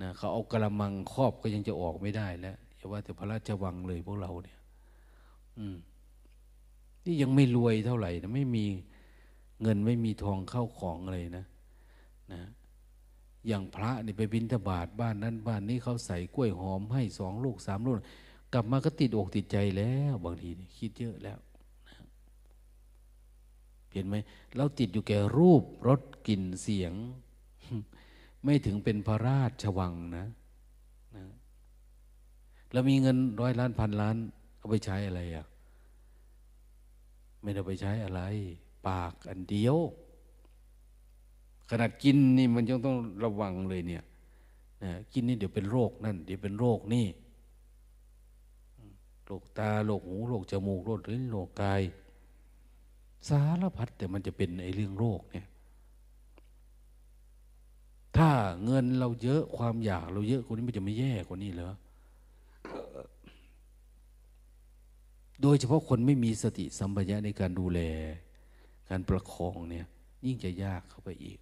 นะเขาเอากระมังครอบก็ยังจะออกไม่ได้แล้วอย่าว่าแต่พระราชวังเลยพวกเราเนี่ย อืม นี่ยังไม่รวยเท่าไหร่นะไม่มีเงินไม่มีทองเข้าของอะไรนะนะอย่างพระนี่ไปบิณฑบาตบ้านนั้นบ้านนี้เขาใส่กล้วยหอมให้สองลูกสามลูกกลับมาก็ติดอกติดใจแล้ว บางทีคิดเยอะแล้วเห็นไหมเราติดอยู่แก่รูปรสกลิ่นเสียง ไม่ถึงเป็นพระราชวังนะนะเรามีเงินร้อยล้านพันล้าน เอาไปใช้อะไรอะ่ะ ไม่ได้ไปใช้อะไร ปากอันเดียว ขนาดกินนี่มันยังต้องระวังเลยเนี่ยนะกินนี่เดี๋ยวเป็นโรคนั่นเดี๋ยวเป็นโรคนี่โรคตาโรคหูโรคจมูกโรคลิ้นโรคกาย สารพัดแต่มันจะเป็นไอ้เรื่องโรคเนี่ย ถ้าเงินเราเยอะความอยากเราเยอะคนนี้มันจะไม่แย่กว่านี้เหรอ โดยเฉพาะคนไม่มีสติสัมปชัญญะในการดูแล การประคองเนี่ยยิ่งจะยากเข้าไปอีก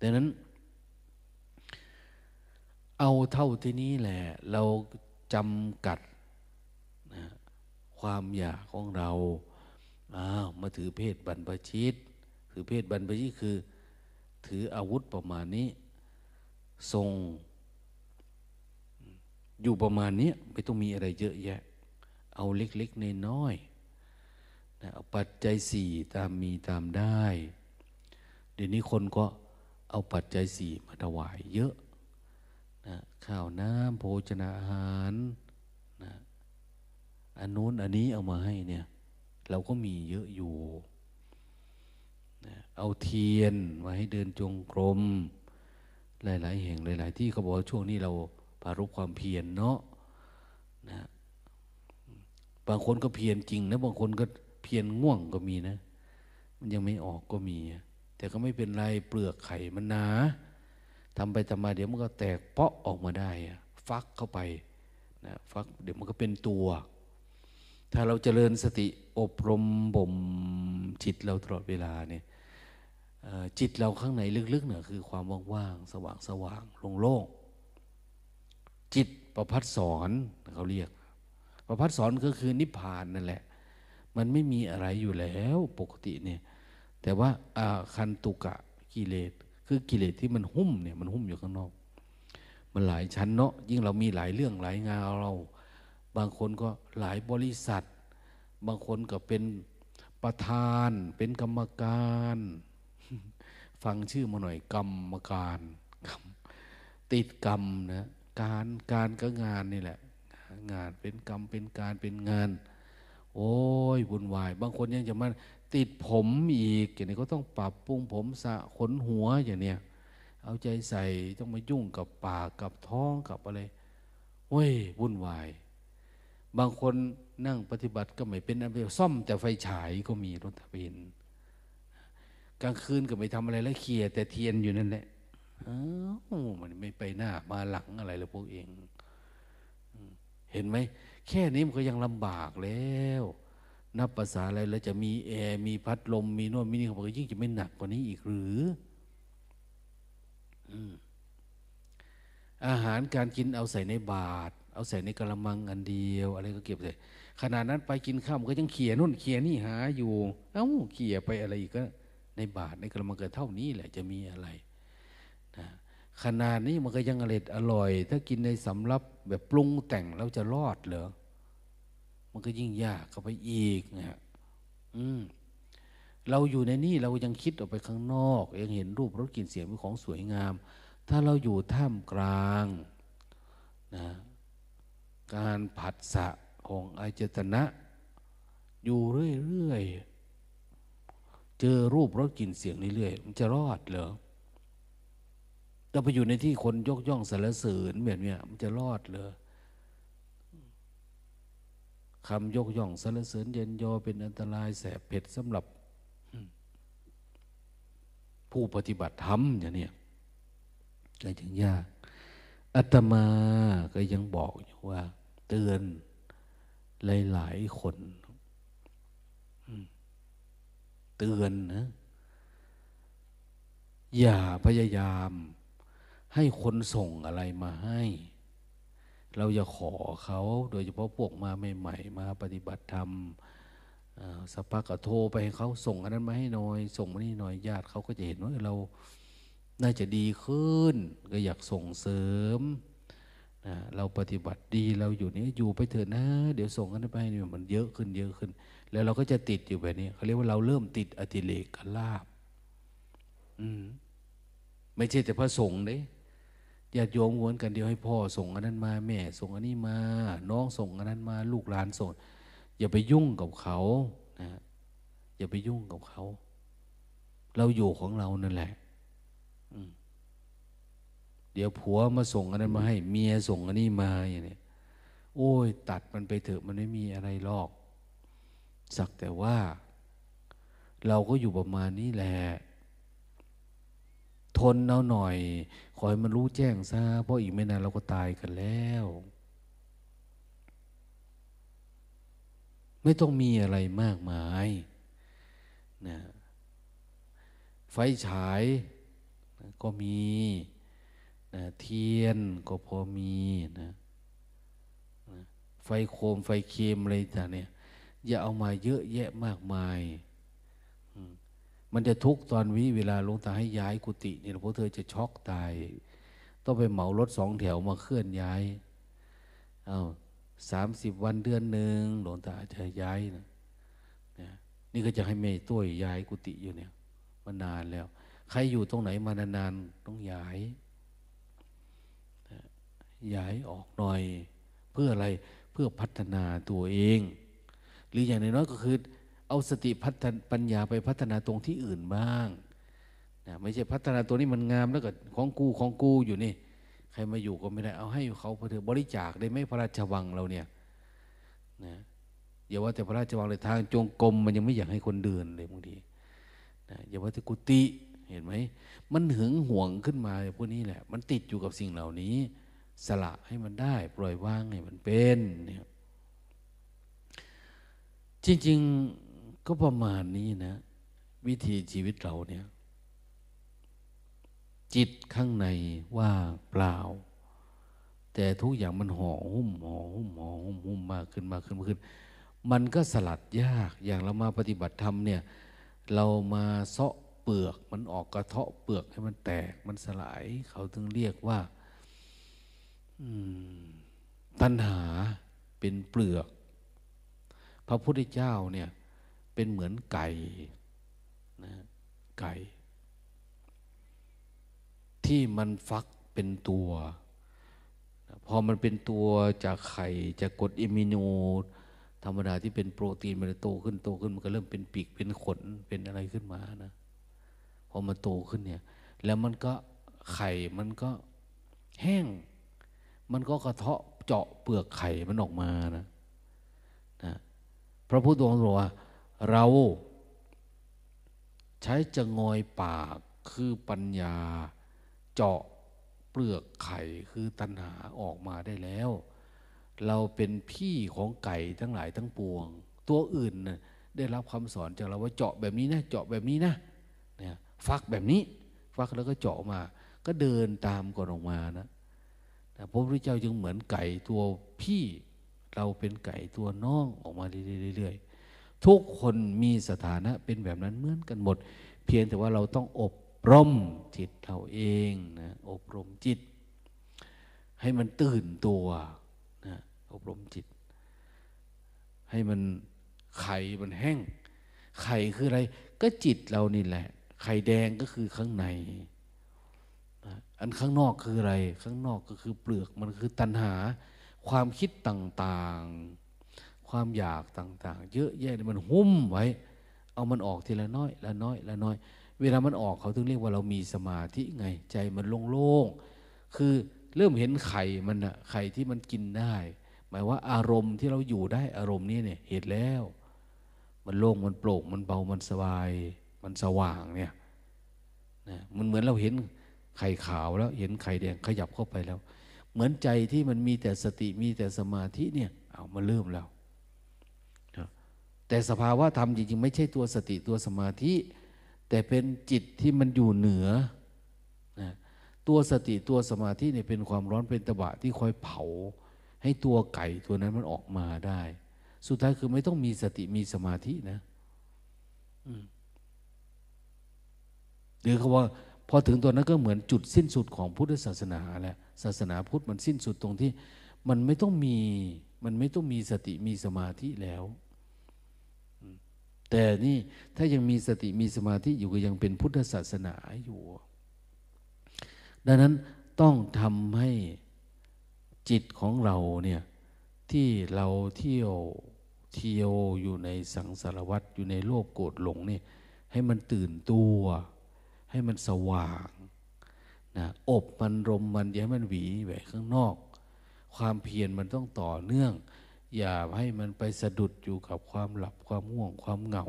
ดังนั้น เอาเท่าที่นี้แหละ เราจำกัดนะความอยากของเราอ้าวมาถือเพศบรรพชิต ถือเพศบรรพชิตคือ ถืออาวุธประมาณนี้ ทรง อยู่ประมาณนี้ไม่ต้องมีอะไรเยอะแยะ เอาเล็กๆในน้อยนะเอาปัจจัยสี่ตามมีตามได้ เดี๋ยวนี้คนก็เอาปัจจัยสี่มาถวายเยอะนะข้าวน้ำโภชนาอาหารนะอันนู้นอันนี้เอามาให้เนี่ย เราก็มีเยอะอยู่นะเอาเทียนมาให้เดินจงกรม หลาย ๆ แห่งหลาย ๆ ที่เขาบอกว่าช่วงนี้เราปารบความเพียรเนาะนะ บางคนก็เพียรจริงนะบางคนก็เพียรง่วงก็มีนะ มันยังไม่ออกก็มี แต่ก็ไม่เป็นไรเปลือกไข่มันหนาทำไปทำมาเดี๋ยวมันก็แตกเปาะออกมาได้ฟักเข้าไปนะฟักเดี๋ยวมันก็เป็นตัว ถ้าเราเจริญสติอบรมบ่มจิตเราตลอดเวลาเนี่ยจิตเราข้างในลึกๆเนี่ยคือความว่างๆสว่างสว่างๆโล่งๆจิตประพัดสอนเขาเรียก ประพัดสอนก็คือนิพพานนั่นแหละ มันไม่มีอะไรอยู่แล้วปกติเนี่ย แต่ว่าอาคันตุกะกิเลสคือกิเลสที่มันหุ้มเนี่ยมันหุ้มอยู่ข้างนอก มันหลายชั้นเนาะยิ่งเรามีหลายเรื่องหลายงานเรา บางคนก็หลายบริษัท บางคนก็เป็นประธานเป็นกรรมการ ฟังชื่อมาหน่อยกรรมการ ติดกรรมนะการการก็งานนี่แหละ งานเป็นกรรมเป็นการเป็นงาน โอ้ยวุ่นวาย บางคนยังจะมาติดผมอีกอย่างนี้ก็ต้องปรับปรุงผมสะขนหัวอย่างเนี้ยเอาใจใส่ต้องมายุ่งกับปากกับท้องกับอะไรโอ้ยวุ่นวาย บางคนนั่งปฏิบัติก็ไม่เป็นอะไรซ่อมแต่ไฟฉายก็มีรถทะเบียนกลางคืนก็ไม่ทำอะไรแล้วเคลียแต่เทียนอยู่นั่นแหละอ้าวมันไม่ไปหน้ามาหลังอะไรเลยพวกเอง เห็นไหม แค่นี้มันก็ยังลำบากแล้ว นับภาษาอะไรแล้วจะมีแอร์มีพัดลมมีโน่นมีนี่เขาบอกยิ่งจะไม่หนักกว่านี้อีกหรืออาหารการกินเอาใส่ในบาตรเอาใส่ในกระมังอันเดียว อะไรก็เก็บใส่ขนาดนั้นไปกินข้าวมันก็ยังเขี่ยนู่นเขี่ยนี่หาอยู่ เอ้าเขี่ยไปอะไรอีกก็ ในบาตรในกระมังเกิดเท่านี้แหละจะมีอะไรนะ ขนาดนี้มันก็ยังอร่อยอร่อย ถ้ากินในสำรับแบบปรุงแต่งแล้วจะรอดเหรอ มันก็ยิ่งยากเข้าไปอีกนะฮะอืมเราอยู่ในนี่เรายังคิดออกไปข้างนอกยังเห็นรูปรสกลิ่นเสียงเป็นของสวยงาม ถ้าเราอยู่ท่ามกลางนะการผัสสะของอายตนะ อยู่เรื่อยๆเจอรูปรสกลิ่นเสียงเรื่อยๆมันจะรอดเหรอ เราไปอยู่ในที่คนยกย่องสรรเสริญแบบนี้มันจะรอดเหรอคำยกย่องสรรเสริญเย็นยอเป็นอันตรายแสบเผ็ดสำหรับ ผู้ปฏิบัติธรรมอย่างนี้ก็ยังยากอาตมาก็ยังบอกอยู่ว่า เตือนหลายๆคนเตือนนะ อย่าพยายาม ให้คนส่งอะไรมาให้ เราอย่าขอเขาโดยเฉพาะพวกมาใหม่ๆมาปฏิบัติธรรมสักพักก็โทรไปให้เขาส่งอันนั้นมาให้หน่อย ส่งมานี่หน่อยญาติเขาก็จะเห็นว่าเราน่าจะดีขึ้น ก็อยากส่งเสริมนะเราปฏิบัติดีเราอยู่นี้อยู่ไปเถอะนะ เดี๋ยวส่งกันไปนี่มันเยอะขึ้นเยอะขึ้น แล้วเราก็จะติดอยู่แบบนี้เขาเรียกว่าเราเริ่มติดอติเลกลาบ อืมไม่ใช่แต่พระสงฆ์เด้ ญาติโยมวนกันเดียวให้พ่อส่งอันนั้นมาแม่ ส่งอันนี้มา น้องส่งอันนั้นมา ลูกหลานส่งอย่าไปยุ่งกับเขานะอย่าไปยุ่งกับเขา เราอยู่ของเรานั่นแหละเดี๋ยวผัวมาส่งอันนั้นมาให้ เมียส่งอันนี้มาอย่างนี้โอ้ย ตัดมันไปเถอะมันไม่มีอะไรหรอก สักแต่ว่า เราก็อยู่ประมาณนี้แหละ ทนเอาหน่อยขอให้มันรู้แจ้งซะเพราะอีกไม่นานเราก็ตายกันแล้ว ไม่ต้องมีอะไรมากมายนะไฟฉายก็มีนะเทียนก็พอมีนะนะไฟโคมไฟเค็มอะไรต่างเนี่ย อย่าเอามาเยอะแยะมากมาย มันจะทุกตอนวิเวลาลงตาให้ย้ายกุฏิเนี่ยพวกเธอจะช็อกตาย ต้องไปเหมารถสองแถวมาเคลื่อนย้ายเอาสามสิบวันเดือนหนึ่งหลวงตาจะย้ายนะนี่ก็จะให้เมย์ต้ยย้ายกุฏิอยู่เนี่ยมานานแล้ว ใครอยู่ตรงไหนมานานๆต้องย้ายย้ายออกหน่อย เพื่ออะไรเพื่อพัฒนาตัวเอง หรืออย่างน้อยก็คือ เอาสติพัฒนปัญญาไปพัฒนาตรงที่อื่นบ้างนะไม่ใช่พัฒนาตัวนี้มันงามแล้วก็ของกูของกูอยู่นี่ ใครมาอยู่ก็ไม่ได้เอาให้เขาเพื่อบริจาคได้ไหมพระราชวังเราเนี่ยนะอย่าว่าแต่พระราชวังเลยทางจงกรมมันยังไม่อยากให้คนเดินเลยบางทีนะอย่าว่าแต่กุฏิเห็นไหมมันหึงหวงขึ้นมาพวกนี้แหละ มันติดอยู่กับสิ่งเหล่านี้ สละให้มันได้ ปล่อยวางให้มันเป็นเนี่ยจริง ๆ ก็ประมาณนี้นะ วิธีชีวิตเราเนี่ย จิตข้างในว่าเปล่า แต่ทุกอย่างมันห่อหุ้มห่อหุ้มห่อหุ้มหุ้มมากขึ้นมากขึ้นมากขึ้น มันก็สลัดยากอย่างเรามาปฏิบัติธรรมเนี่ย เรามาเซาะเปลือก มันออกกระเทาะเปลือกให้มันแตกมันสลาย เขาถึงเรียกว่าตัณหาเป็นเปลือก พระพุทธเจ้าเนี่ย เป็นเหมือนไก่นะไก่ ที่มันฟักเป็นตัว พอมันเป็นตัวจากไข่จากกรดอิมิโน ธรรมดาที่เป็นโปรตีนมันโตขึ้นโตขึ้นมันก็เริ่มเป็นปีกเป็นขนเป็นอะไรขึ้นมานะพอมันโตขึ้นเนี่ย แล้วมันก็ไข่มันก็แห้ง มันก็กระเทาะเจาะเปลือกไข่มันออกมานะนะพระพุทธองค์บอกว่า เราใช้จะงอยปากคือปัญญาเจาะเปลือกไข่คือตัณหาออกมาได้แล้ว เราเป็นพี่ของไก่ทั้งหลายทั้งปวง ตัวอื่นนะได้รับคำสอนจากเราว่าเจาะแบบนี้นะเจาะแบบนี้นะเนี่ยฟักแบบนี้ ฟักแล้วก็เจาะมา ก็เดินตามก่อนออกมานะพระพุทธเจ้าจึงเหมือนไก่ตัวพี่ เราเป็นไก่ตัวน้องออกมาเรื่อยๆ ทุกคนมีสถานะเป็นแบบนั้นเหมือนกันหมด เพียงแต่ว่าเราต้องอบรมจิตเราเองนะอบรมจิต ให้มันตื่นตัวนะอบรมจิต ให้มันไข่มันแห้ง ไข่คืออะไร ก็จิตเรานี่แหละ ไข่แดงก็คือข้างในอันข้างนอกคืออะไร ข้างนอกก็คือเปลือกมันคือตัณหา ความคิดต่าง ๆ ความอยากต่างๆ เยอะแยะมันหุ้มไว้ เอามันออกทีละน้อยละน้อยละน้อย เวลามันออกเขาถึงเรียกว่าเรามีสมาธิไง ใจมันโล่งๆคือเริ่มเห็นไข่มันอะไข่ที่มันกินได้ หมายว่าอารมณ์ที่เราอยู่ได้อารมณ์นี้เนี่ยเห็นแล้ว มันโล่งมันโปร่งมันเบามันสบาย มันสว่างเนี่ยนะมันเหมือนเราเห็นไข่ขาวแล้วเห็นไข่แดงขยับเข้าไปแล้ว เหมือนใจที่มันมีแต่สติมีแต่สมาธิเนี่ยเอามาเริ่มแล้ว แต่สภาวะธรรมจริงๆ ไม่ใช่ตัวสติตัวสมาธิ แต่เป็นจิตที่มันอยู่เหนือนะตัวสติตัวสมาธิเนี่ยเป็นความร้อนเป็นตะบะที่คอยเผา ให้ตัวไก่ตัวนั้นมันออกมาได้ สุดท้ายคือไม่ต้องมีสติมีสมาธินะหรือเขาว่าพอถึงตัวนั้นก็เหมือนจุดสิ้นสุดของพุทธศาสนาแหล้วศาสนาพุทธมันสิ้นสุดตรงที่ มันไม่ต้องมี มันไม่ต้องมีสติมีสมาธิแล้ว แต่นี่ถ้ายังมีสติมีสมาธิอยู่ก็ยังเป็นพุทธศาสนาอยู่ ดังนั้นต้องทำให้จิตของเราเนี่ยที่เราเที่ยวเที่ยวอยู่ในสังสารวัฏอยู่ในโลกโกรธหลงเนี่ยให้มันตื่นตัว ให้มันสว่างนะอบมันรมมันอย่าให้มันหวีแหวกข้างนอก ความเพียรมันต้องต่อเนื่อง อย่าให้มันไปสะดุดอยู่กับความหลับความง่วง ความเหงา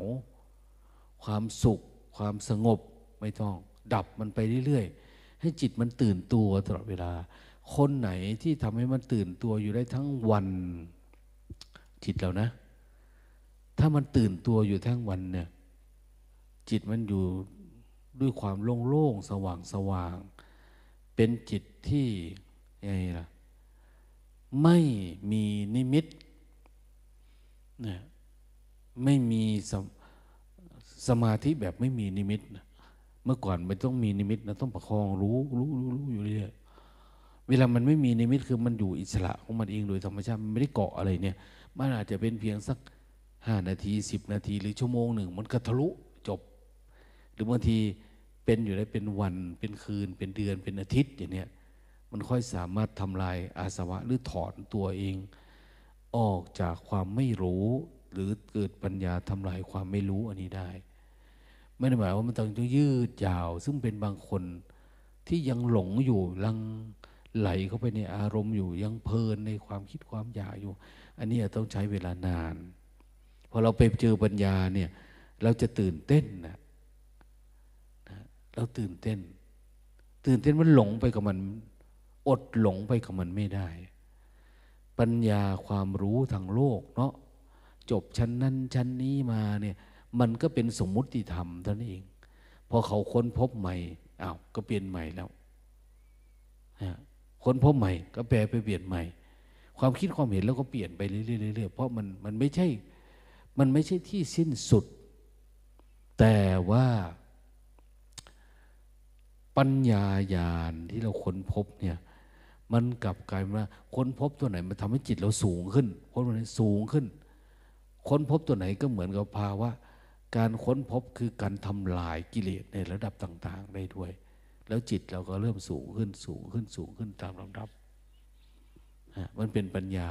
ความสุข ความสงบไม่ต้อง ดับมันไปเรื่อยๆ ให้จิตมันตื่นตัวตลอดเวลา คนไหนที่ทำให้มันตื่นตัวอยู่ได้ทั้งวันจิตเรานะ ถ้ามันตื่นตัวอยู่ทั้งวันเนี่ย จิตมันอยู่ด้วยความโล่งๆสว่างสว่าง เป็นจิตที่ยังไงล่ะไม่มีนิมิต นะไม่มีสสมาธิแบบไม่มีนิมิตนะเมื่อก่อนไม่ต้องมีนิมิตนะต้องประคองรู้รู้รู้รู้อยู่เรื่อยเวลามันไม่มีนิมิตคือมันอยู่อิสระของมันเองโดยธรรมชาติมันไม่ได้เกาะอะไรเนี่ย มันอาจจะเป็นเพียงสักห้านาทีสิบนาที หรือชั่วโมงหนึ่ง มันก็ทะลุจบ หรือบางทีเเป็นอยู่ได้เป็นวันเป็นคืน เป็นเดือนเป็นอาทิตย์อย่างเนี้ยมันค่อยสามารถทำลายอาสวะหรือถอนตัวเอง ออกจากความไม่รู้ หรือเกิดปัญญาทำลายความไม่รู้อันนี้ได้ ไม่ได้หมายว่ามันต้องยืดยาว ซึ่งเป็นบางคนที่ยังหลงอยู่ลังไหลเข้าไปในอารมณ์อยู่ยังเพลินในความคิดความอยากอยู่ อันนี้ต้องใช้เวลานานพอเราไปเจอปัญญาเนี่ยเราจะตื่นเต้นนะนะเราตื่นเต้น ตื่นเต้นมันหลงไปกับมัน อดหลงไปกับมันไม่ได้ ปัญญาความรู้ทางโลกเนาะจบชั้นนั้นชั้นนี้มาเนี่ยมันก็เป็นสมมุติธรรมเท่านั้นเองพอเขาค้นพบใหม่อา้าวก็เปลี่ยนใหม่แล้วค้นพบใหม่ ก็แปลไปเปลี่ยนใหม่ ความคิดความเห็นแล้วก็เปลี่ยนไปเรื่อยๆเพราะมันมันไม่ใช่ มันไม่ใช่ที่สิ้นสุด แต่ว่า ปัญญาญาณที่เราค้นพบเนี่ย มันกลับกลายมาค้นพบตัวไหนมันทำให้จิตเราสูงขึ้นค้นพบไหนสูงขึ้น ค้นพบตัวไหนก็เหมือนกับภาวะการค้นพบคือการทำลายกิเลสในระดับต่าง ๆ ได้ด้วย แล้วจิตเราก็เริ่มสูงขึ้นสูงขึ้นสูงขึ้นตามลำดับมันเป็นปัญญา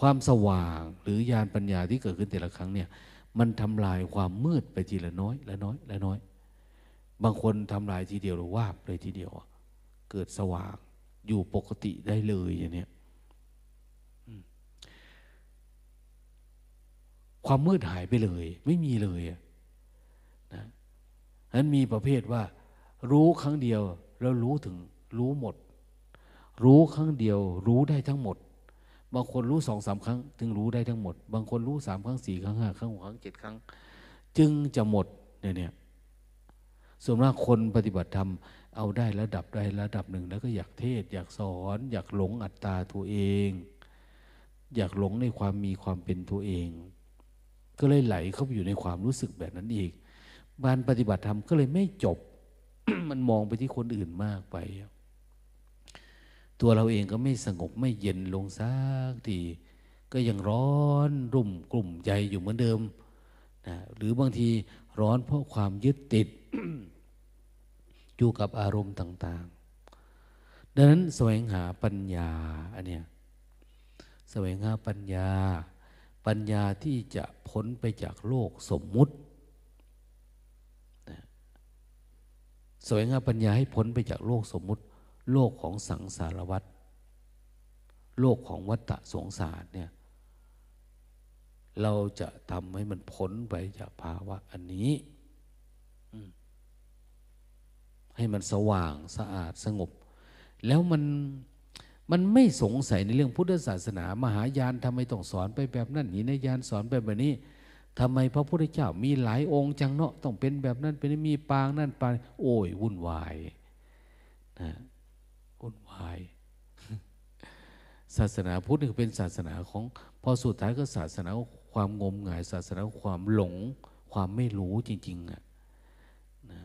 ความสว่างหรือญาณปัญญาที่เกิดขึ้นแต่ละครั้งเนี่ยมันทำลายความมืดไปทีละน้อยละน้อยละน้อย บางคนทำลายทีเดียวหรือว่าเลยทีเดียว เกิดสว่าง อยู่ปกติได้เลยอย่างนี้ความมืดหายไปเลย ไม่มีเลยนะนั้นมีประเภทว่า รู้ครั้งเดียวแล้วรู้ถึงรู้หมด รู้ครั้งเดียว รู้ได้ทั้งหมด บางคนรู้สองสามครั้ง ถึงรู้ได้ทั้งหมด บางคนรู้สามครั้งสี่ครั้งห้าครั้งหกครั้งเจ็ดครั้ง จึงจะหมดเนี่ย ส่วนมากคนปฏิบัติธรรมเอาได้ระดับได้ระดับหนึ่ง แล้วก็อยากเทศ อยากสอน อยากหลงอัตตาตัวเอง อยากหลงในความมีความเป็นตัวเอง ก็เลยไหลเข้าไปอยู่ในความรู้สึกแบบนั้นอีกบานปฏิบัติธรรมก็เลยไม่จบ มันมองไปที่คนอื่นมากไป ตัวเราเองก็ไม่สงบไม่เย็นลงสักทีก็ยังร้อนรุ่มกลุ่มใจอยู่เหมือนเดิมนะหรือบางทีร้อนเพราะความยึดติด อยู่กับอารมณ์ต่าง ๆ ดังนั้นแสวงหาปัญญาอันเนี้ยแสวงหาปัญญา ปัญญาที่จะพ้นไปจากโลกสมมุติสวยงาปัญญาให้พ้นไปจากโลกสมมุติ โลกของสังสารวัฏโลกของวัฏฏะสงสารเนี่ยเราจะทำให้มันพ้นไปจากภาวะอันนี้ ให้มันสว่างสะอาดสงบ แล้วมันมันไม่สงสัยในเรื่องพุทธศาสนา มหายานทำไมต้องสอนไปแบบนั้นหินยานสอนไปแบบนี้ทำไมพระพุทธเจ้ามีหลายองค์จังเนาะต้องเป็นแบบนั้นเป็นมีปางนั่นปางโอ้ยวุ่นวายนะวุ่นวายศาสนาพุทธนี่เป็นศาสนาของพอสุดท้ายก็ศาสนาความงมงาย ศาสนาความหลง ความไม่รู้จริงๆอะนะ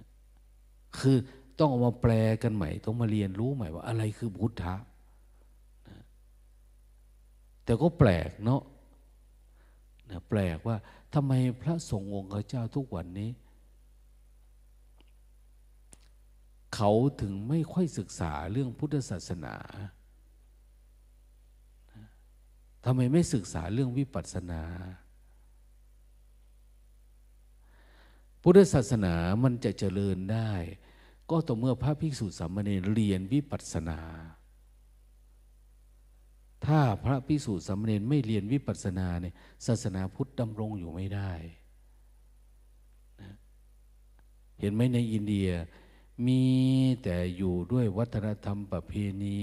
คือ ต้องเอามาแปลกันใหม่ ต้องมาเรียนรู้ใหม่ว่าอะไรคือพุทธะแต่ก็แปลกเนาะนะแปลกว่าทำไมพระสงฆ์องค์เจ้าทุกวันนี้ เขาถึงไม่ค่อยศึกษาเรื่องพุทธศาสนาทำไมไม่ศึกษาเรื่องวิปัสสนา พุทธศาสนามันจะเจริญได้ ก็ต่อเมื่อพระภิกษุสามเณรเรียนวิปัสสนา ถ้าพระพิสุสามเณรไม่เรียนวิปัสสนาเนี่ยศาสนาพุทธดำรงอยู่ไม่ได้นะเห็นไหมในอินเดียมีแต่อยู่ด้วยวัฒนธรรมประเพณี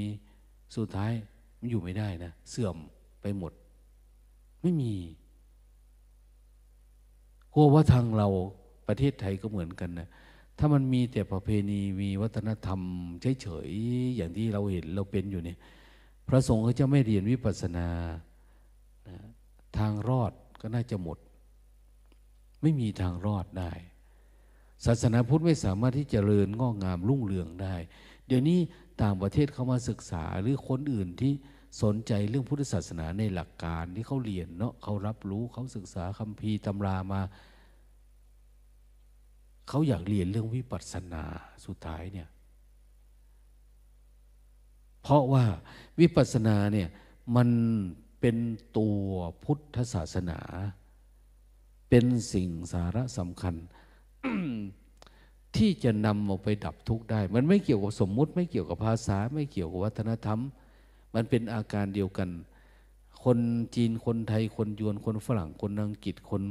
สุดท้ายมันอยู่ไม่ได้นะ เสื่อมไปหมด ไม่มีกลัวว่าทางเราประเทศไทยก็เหมือนกันนะ ถ้ามันมีแต่ประเพณีมีวัฒนธรรมเฉยๆอย่างที่เราเห็นเราเป็นอยู่เนี่ย พระสงฆ์เขาจะไม่เรียนวิปัสสนาทางรอดก็น่าจะหมด ไม่มีทางรอดได้ ศาสนาพุทธไม่สามารถที่จะเริญงอกงามรุ่งเรืองได้ เดี๋ยวนี้ต่างประเทศเขามาศึกษาหรือคนอื่นที่สนใจเรื่องพุทธศาสนาในหลักการที่เขาเรียนเนาะเขารับรู้เขาศึกษาคัมภีร์ตำรามา เขาอยากเรียนเรื่องวิปัสสนาสุดท้ายเนี่ย เพราะว่าวิปัสสนาเนี่ยมันเป็นตัวพุทธศาสนา เป็นสิ่งสาระสำคัญ ที่จะนำเอาไปดับทุกข์ได้ มันไม่เกี่ยวกับสมมุติ ไม่เกี่ยวกับภาษา ไม่เกี่ยวกับวัฒนธรรม มันเป็นอาการเดียวกัน คนจีนคนไทยคนยวนคนฝรั่งคนอังกฤษคน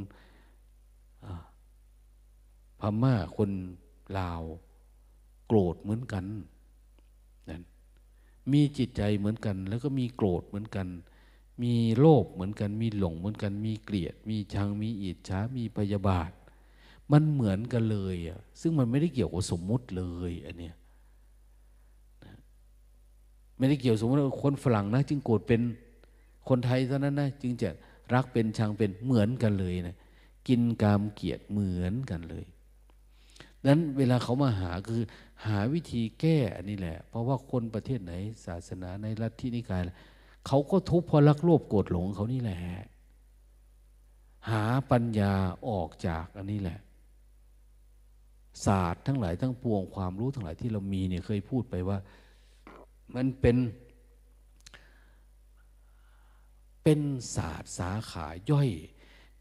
พม่าคนลาว โกรธเหมือนกันนั่นมีจิตใจเหมือนกัน แล้วก็มีโกรธเหมือนกัน มีโลภเหมือนกัน มีหลงเหมือนกัน มีเกลียด มีชัง มีอิจฉา มีพยาบาท มันเหมือนกันเลยอะซึ่งมันไม่ได้เกี่ยวกับสมมุติเลยอันเนี้ยไม่ได้เกี่ยวสมมติว่าคนฝรั่งนะ จึงโกรธเป็นคนไทยเท่านั้นนะจึงจะรักเป็นชังเป็นเหมือนกันเลยนะกินกามเกียรติเหมือนกันเลย นั้นเวลาเขามาหาคือหาวิธีแก้อันนี้แหละ เพราะว่าคนประเทศไหน ศาสนาในรัฐที่นิกายเขาก็ทุกข์เพราะรักโลภโกรธหลงเขานี่แหละ หาปัญญาออกจากอันนี้แหละ ศาสตร์ทั้งหลายทั้งปวงความรู้ทั้งหลายที่เรามีเนี่ยเคยพูดไปว่า มันเป็นเป็นศาสตร์สาขาย่อย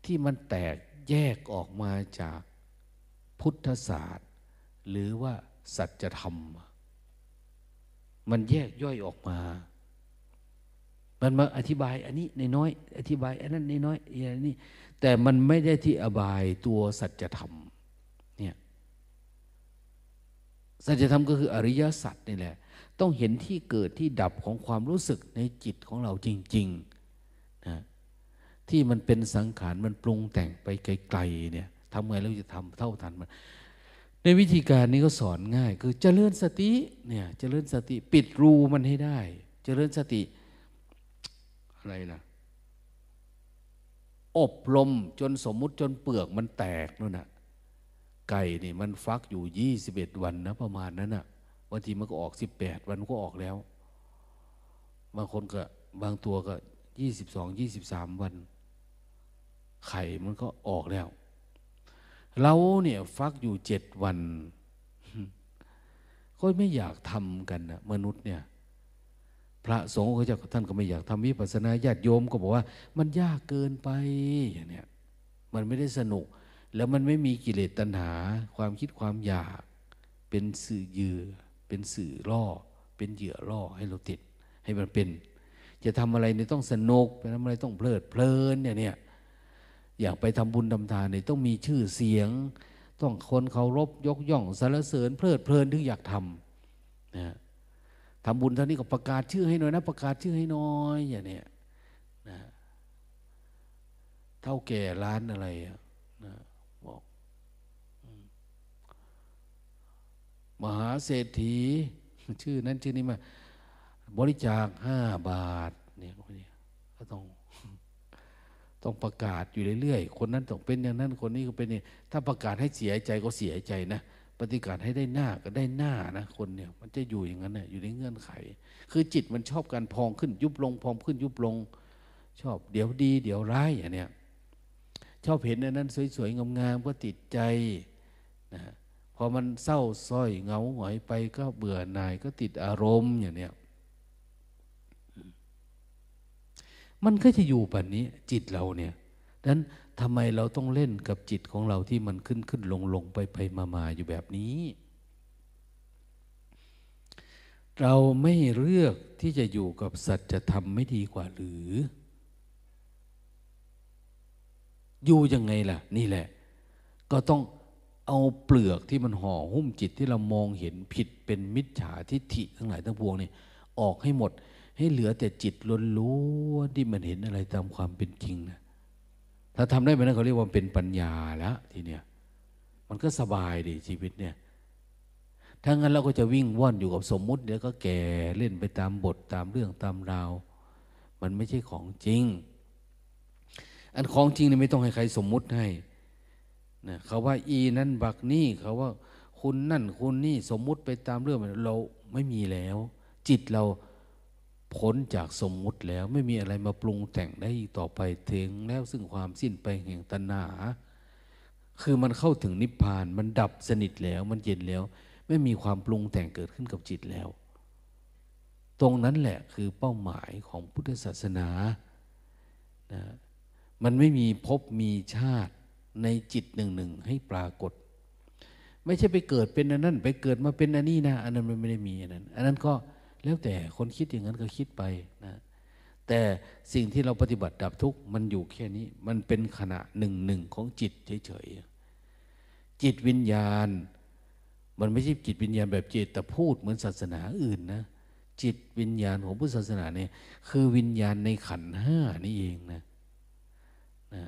ที่มันแตกแยกออกมาจาก พุทธศาสตร์ หรือว่าสัจธรรม มันแยกย่อยออกมา มันมาอธิบายอันนี้ในน้อย อธิบายอันนั้นในน้อยอันนี้ แต่มันไม่ได้ที่อบายตัวสัจธรรมเนี่ยสัจธรรมก็คืออริยสัจนี่แหละ ต้องเห็นที่เกิดที่ดับของความรู้สึกในจิตของเราจริง ๆ นะที่มันเป็นสังขารมันปรุงแต่งไปไกลๆเนี่ย ทำไงเราจะทำเท่าทันมัน ในวิธีการนี้ก็สอนง่าย คือเจริญสติเนี่ยเจริญสติปิดรูมันให้ได้ เจริญสติอะไรนะอบรมจนสมมุติจนเปลือกมันแตกนู่นนะไก่นี่มันฟักอยู่ยี่สิบเอ็ดวันนะประมาณนั้นนะ่ะบางทีมันก็ออกสิบแปดวันก็ออกแล้ว บางคนก็บางตัวก็ยี่สิบสองยี่สิบสามวัน ไข่มันก็ออกแล้ว เราเนี่ยฟักอยู่เจ็ดวัน ก็ไม่อยากทำกันนะมนุษย์เนี่ย พระสงฆ์เขาจะท่านก็ไม่อยากทำวิปัสสนาญาติโยมก็บอกว่า มันยากเกินไปอย่างเนี้ยมันไม่ได้สนุก แล้วมันไม่มีกิเลสตัณหา ความคิดความอยาก เป็นสื่อเยื่อเป็นสื่อล่อ เป็นเหยื่อล่อให้เราติด ให้มันเป็น จะทำอะไรเนี่ยต้องสนุกไปทำอะไรต้องเพลิดเพลินเนี่ยเนี่ย อยากไปทำบุญทำทานเนี่ยต้องมีชื่อเสียง ต้องคนเคารพยกย่องสรรเสริญเพลิดเพลินถึงอยากทำนะทำบุญเท่านี้ก็ประกาศชื่อให้หน่อยนะ ประกาศชื่อให้น้อยอย่างเนี้ยนะเท่าแก่ร้านอะไรนะบอกมหาเศรษฐี ชื่อนั้นชื่อนี้มา บริจาคห้าบาทเนี่ยก็ต้อง ต้องประกาศอยู่เรื่อยๆ คนนั้นต้องเป็นอย่างนั้น คนนี้ก็เป็นนี่ถ้าประกาศให้เสียใจก็เสียใจนะ ปฏิกาศให้ได้หน้าก็ได้หน้านะ คนเนี่ย มันจะอยู่อย่างนั้นเนี่ยอยู่ในเงื่อนไข คือจิตมันชอบการพองขึ้นยุบลง พองขึ้นยุบลง ชอบเดี๋ยวดี เดี๋ยวร้ายอย่างเนี้ย ชอบเห็นอันนั้นสวยๆ งามๆ ก็ติดใจนะ พอมันเศร้าส้อยเงาหงอยไปก็เบื่อหน่ายก็ติดอารมณ์อย่างเนี้ย มันก็จะอยู่แบบนี้จิตเราเนี่ยดังนั้นทำไมเราต้องเล่นกับจิตของเราที่มันขึ้นขึ้นลงลงไปไปมามาอยู่แบบนี้ เราไม่เลือกที่จะอยู่กับสัจธรรมไม่ดีกว่าหรือ อยู่ยังไงล่ะ นี่แหละ ก็ต้องเอาเปลือกที่มันห่อหุ้มจิตที่เรามองเห็นผิดเป็นมิจฉาทิฏฐิทั้งหลายทั้งปวงนี่ออกให้หมด ให้เหลือแต่จิตล้วนๆที่มันเห็นอะไรตามความเป็นจริงนะถ้าทำได้แบบนั้นเขาเรียกว่าเป็นปัญญาแล้วทีเนี้ยมันก็สบายดีชีวิตเนี่ยถ้างั้นเราก็จะวิ่งว่อนอยู่กับสมมุติเดี๋ยวก็แก่เล่นไปตามบทตามเรื่องตามราว มันไม่ใช่ของจริง อันของจริงเนี่ยไม่ต้องให้ใครสมมุติให้นะเขาว่าอีนั่นบักนี่เขาว่าคุณนั่นคุณนี่สมมุติไปตามเรื่องเราไม่มีแล้ว จิตเรา พ้นจากสมมุติแล้วไม่มีอะไรมาปรุงแต่งได้ต่อไปถึงแล้วซึ่งความสิ้นไปแห่งตัณหา คือมันเข้าถึงนิพพานมันดับสนิทแล้วมันเย็นแล้ว ไม่มีความปรุงแต่งเกิดขึ้นกับจิตแล้ว ตรงนั้นแหละคือเป้าหมายของพุทธศาสนานะมันไม่มีภพมีชาติในจิตหนึ่งหนึ่งให้ปรากฏ ไม่ใช่ไปเกิดเป็นอันนั้น ไปเกิดมาเป็นอันนี้นะ อันนั้นมันไม่ได้มีอันนั้น อันนั้นก็ แล้วแต่คนคิดอย่างนั้นก็คิดไปนะแต่สิ่งที่เราปฏิบัติดับทุกข์มันอยู่แค่นี้ มันเป็นขณะหนึ่งหนึ่งของจิตเฉยๆจิตวิญญาณ มันไม่ใช่จิตวิญญาณแบบเจตพูดเหมือนศาสนาอื่นนะจิตวิญญาณของพุทธศาสนาเนี่ยคือวิญญาณในขันห้านี่เองนะนะ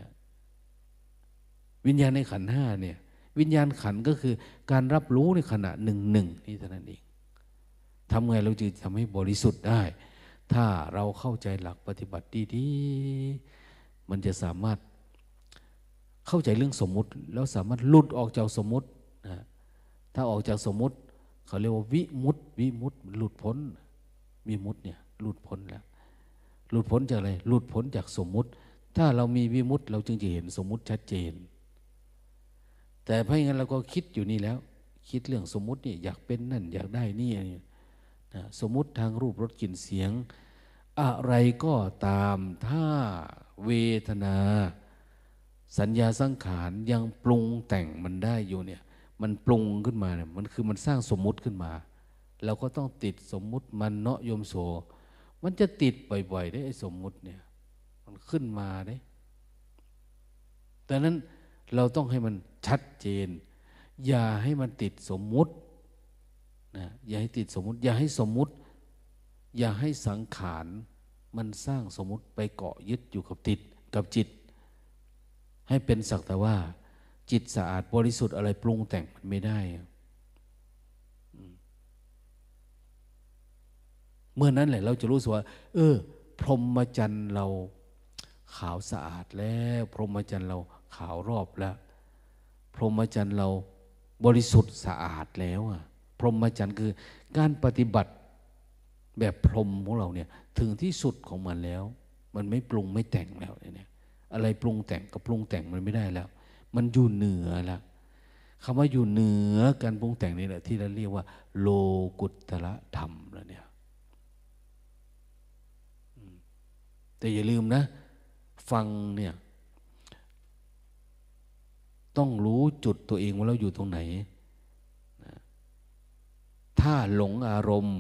วิญญาณในขันห้าเนี่ยวิญญาณขันก็คือการรับรู้ในขณะหนึ่งหนึ่งนี่เท่านั้นเอง ทำไงเราจึงทำให้บริสุทธิ์ได้ ถ้าเราเข้าใจหลักปฏิบัติดีๆมันจะสามารถเข้าใจเรื่องสมมุติ แล้วสามารถหลุดออกจากสมมุตินะถ้าออกจากสมมุติ เขาเรียกว่าวิมุตติวิมุตติหลุดพ้นวิมุตติเนี่ยหลุดพ้นแล้ว หลุดพ้นจากอะไร หลุดพ้นจากสมมุติ ถ้าเรามีวิมุตติเราจึงจะเห็นสมมุติชัดเจน แต่เพราะงั้นเราก็คิดอยู่นี่แล้ว คิดเรื่องสมมุตินี่อยากเป็นนั่น อยากได้นี่นะ สมมุติทางรูปรสกลิ่นเสียง อะไรก็ตามถ้าเวทนา สัญญาสังขารยังปรุงแต่งมันได้อยู่เนี่ยมันปรุงขึ้นมาเนี่ยมันคือมันสร้างสมมุติขึ้นมาเราก็ต้องติดสมมุติมันเนาะโยมโส มันจะติดบ่อยๆได้ไอ้สมมุติเนี่ย มันขึ้นมาได้ดังนั้นเราต้องให้มันชัดเจน อย่าให้มันติดสมมุติ นะอย่าให้ติดสมมุติ อย่าให้สมมุติ อย่าให้สังขารมันสร้างสมมุติไปเกาะยึดอยู่กับติดกับจิต ให้เป็นสักแต่ว่า จิตสะอาดบริสุทธิ์อะไรปรุงแต่งมันไม่ได้ เมื่อนั้นแหละ เราจะรู้สึกว่า เออ พรหมจรรย์เราขาวสะอาดแล้ว พรหมจรรย์เราขาวรอบแล้ว พรหมจรรย์เราบริสุทธิ์สะอาดแล้วอะ พรหมจรรย์คือการปฏิบัติแบบพรหมของเราเนี่ยถึงที่สุดของมันแล้ว มันไม่ปรุงไม่แต่งแล้วเนี่ยอะไรปรุงแต่งกับปรุงแต่งมันไม่ได้แล้ว มันอยู่เหนือแล้วคำว่าอยู่เหนือการปรุงแต่งนี่แหละที่เราเรียกว่า โลกุตระธรรมแล้วเนี่ยแต่อย่าลืมนะ ฟังเนี่ย ต้องรู้จุดตัวเองว่าเราอยู่ตรงไหน ถ้าหลงอารมณ์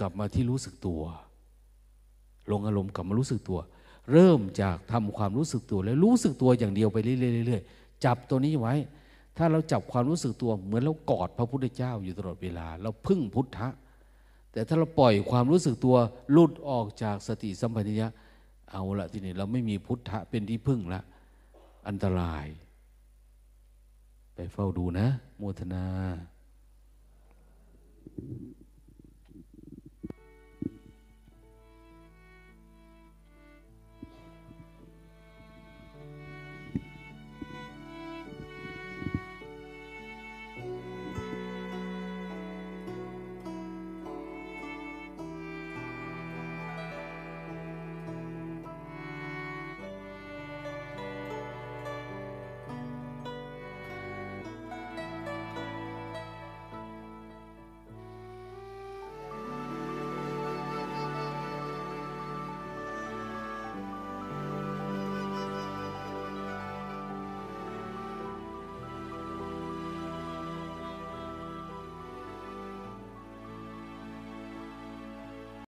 กลับมาที่รู้สึกตัว หลงอารมณ์กลับมารู้สึกตัว เริ่มจากทำความรู้สึกตัว แล้วรู้สึกตัวอย่างเดียวไปเรื่อยๆจับตัวนี้ไว้ ถ้าเราจับความรู้สึกตัว เหมือนเรากอดพระพุทธเจ้าอยู่ตลอดเวลา เราพึ่งพุทธะ แต่ถ้าเราปล่อยความรู้สึกตัวลุดออกจากสติสัมปชัญญะเอาละทีนี้เราไม่มีพุทธะเป็นที่พึ่งละ อันตราย ไปเฝ้าดูนะโมทนา Thank you.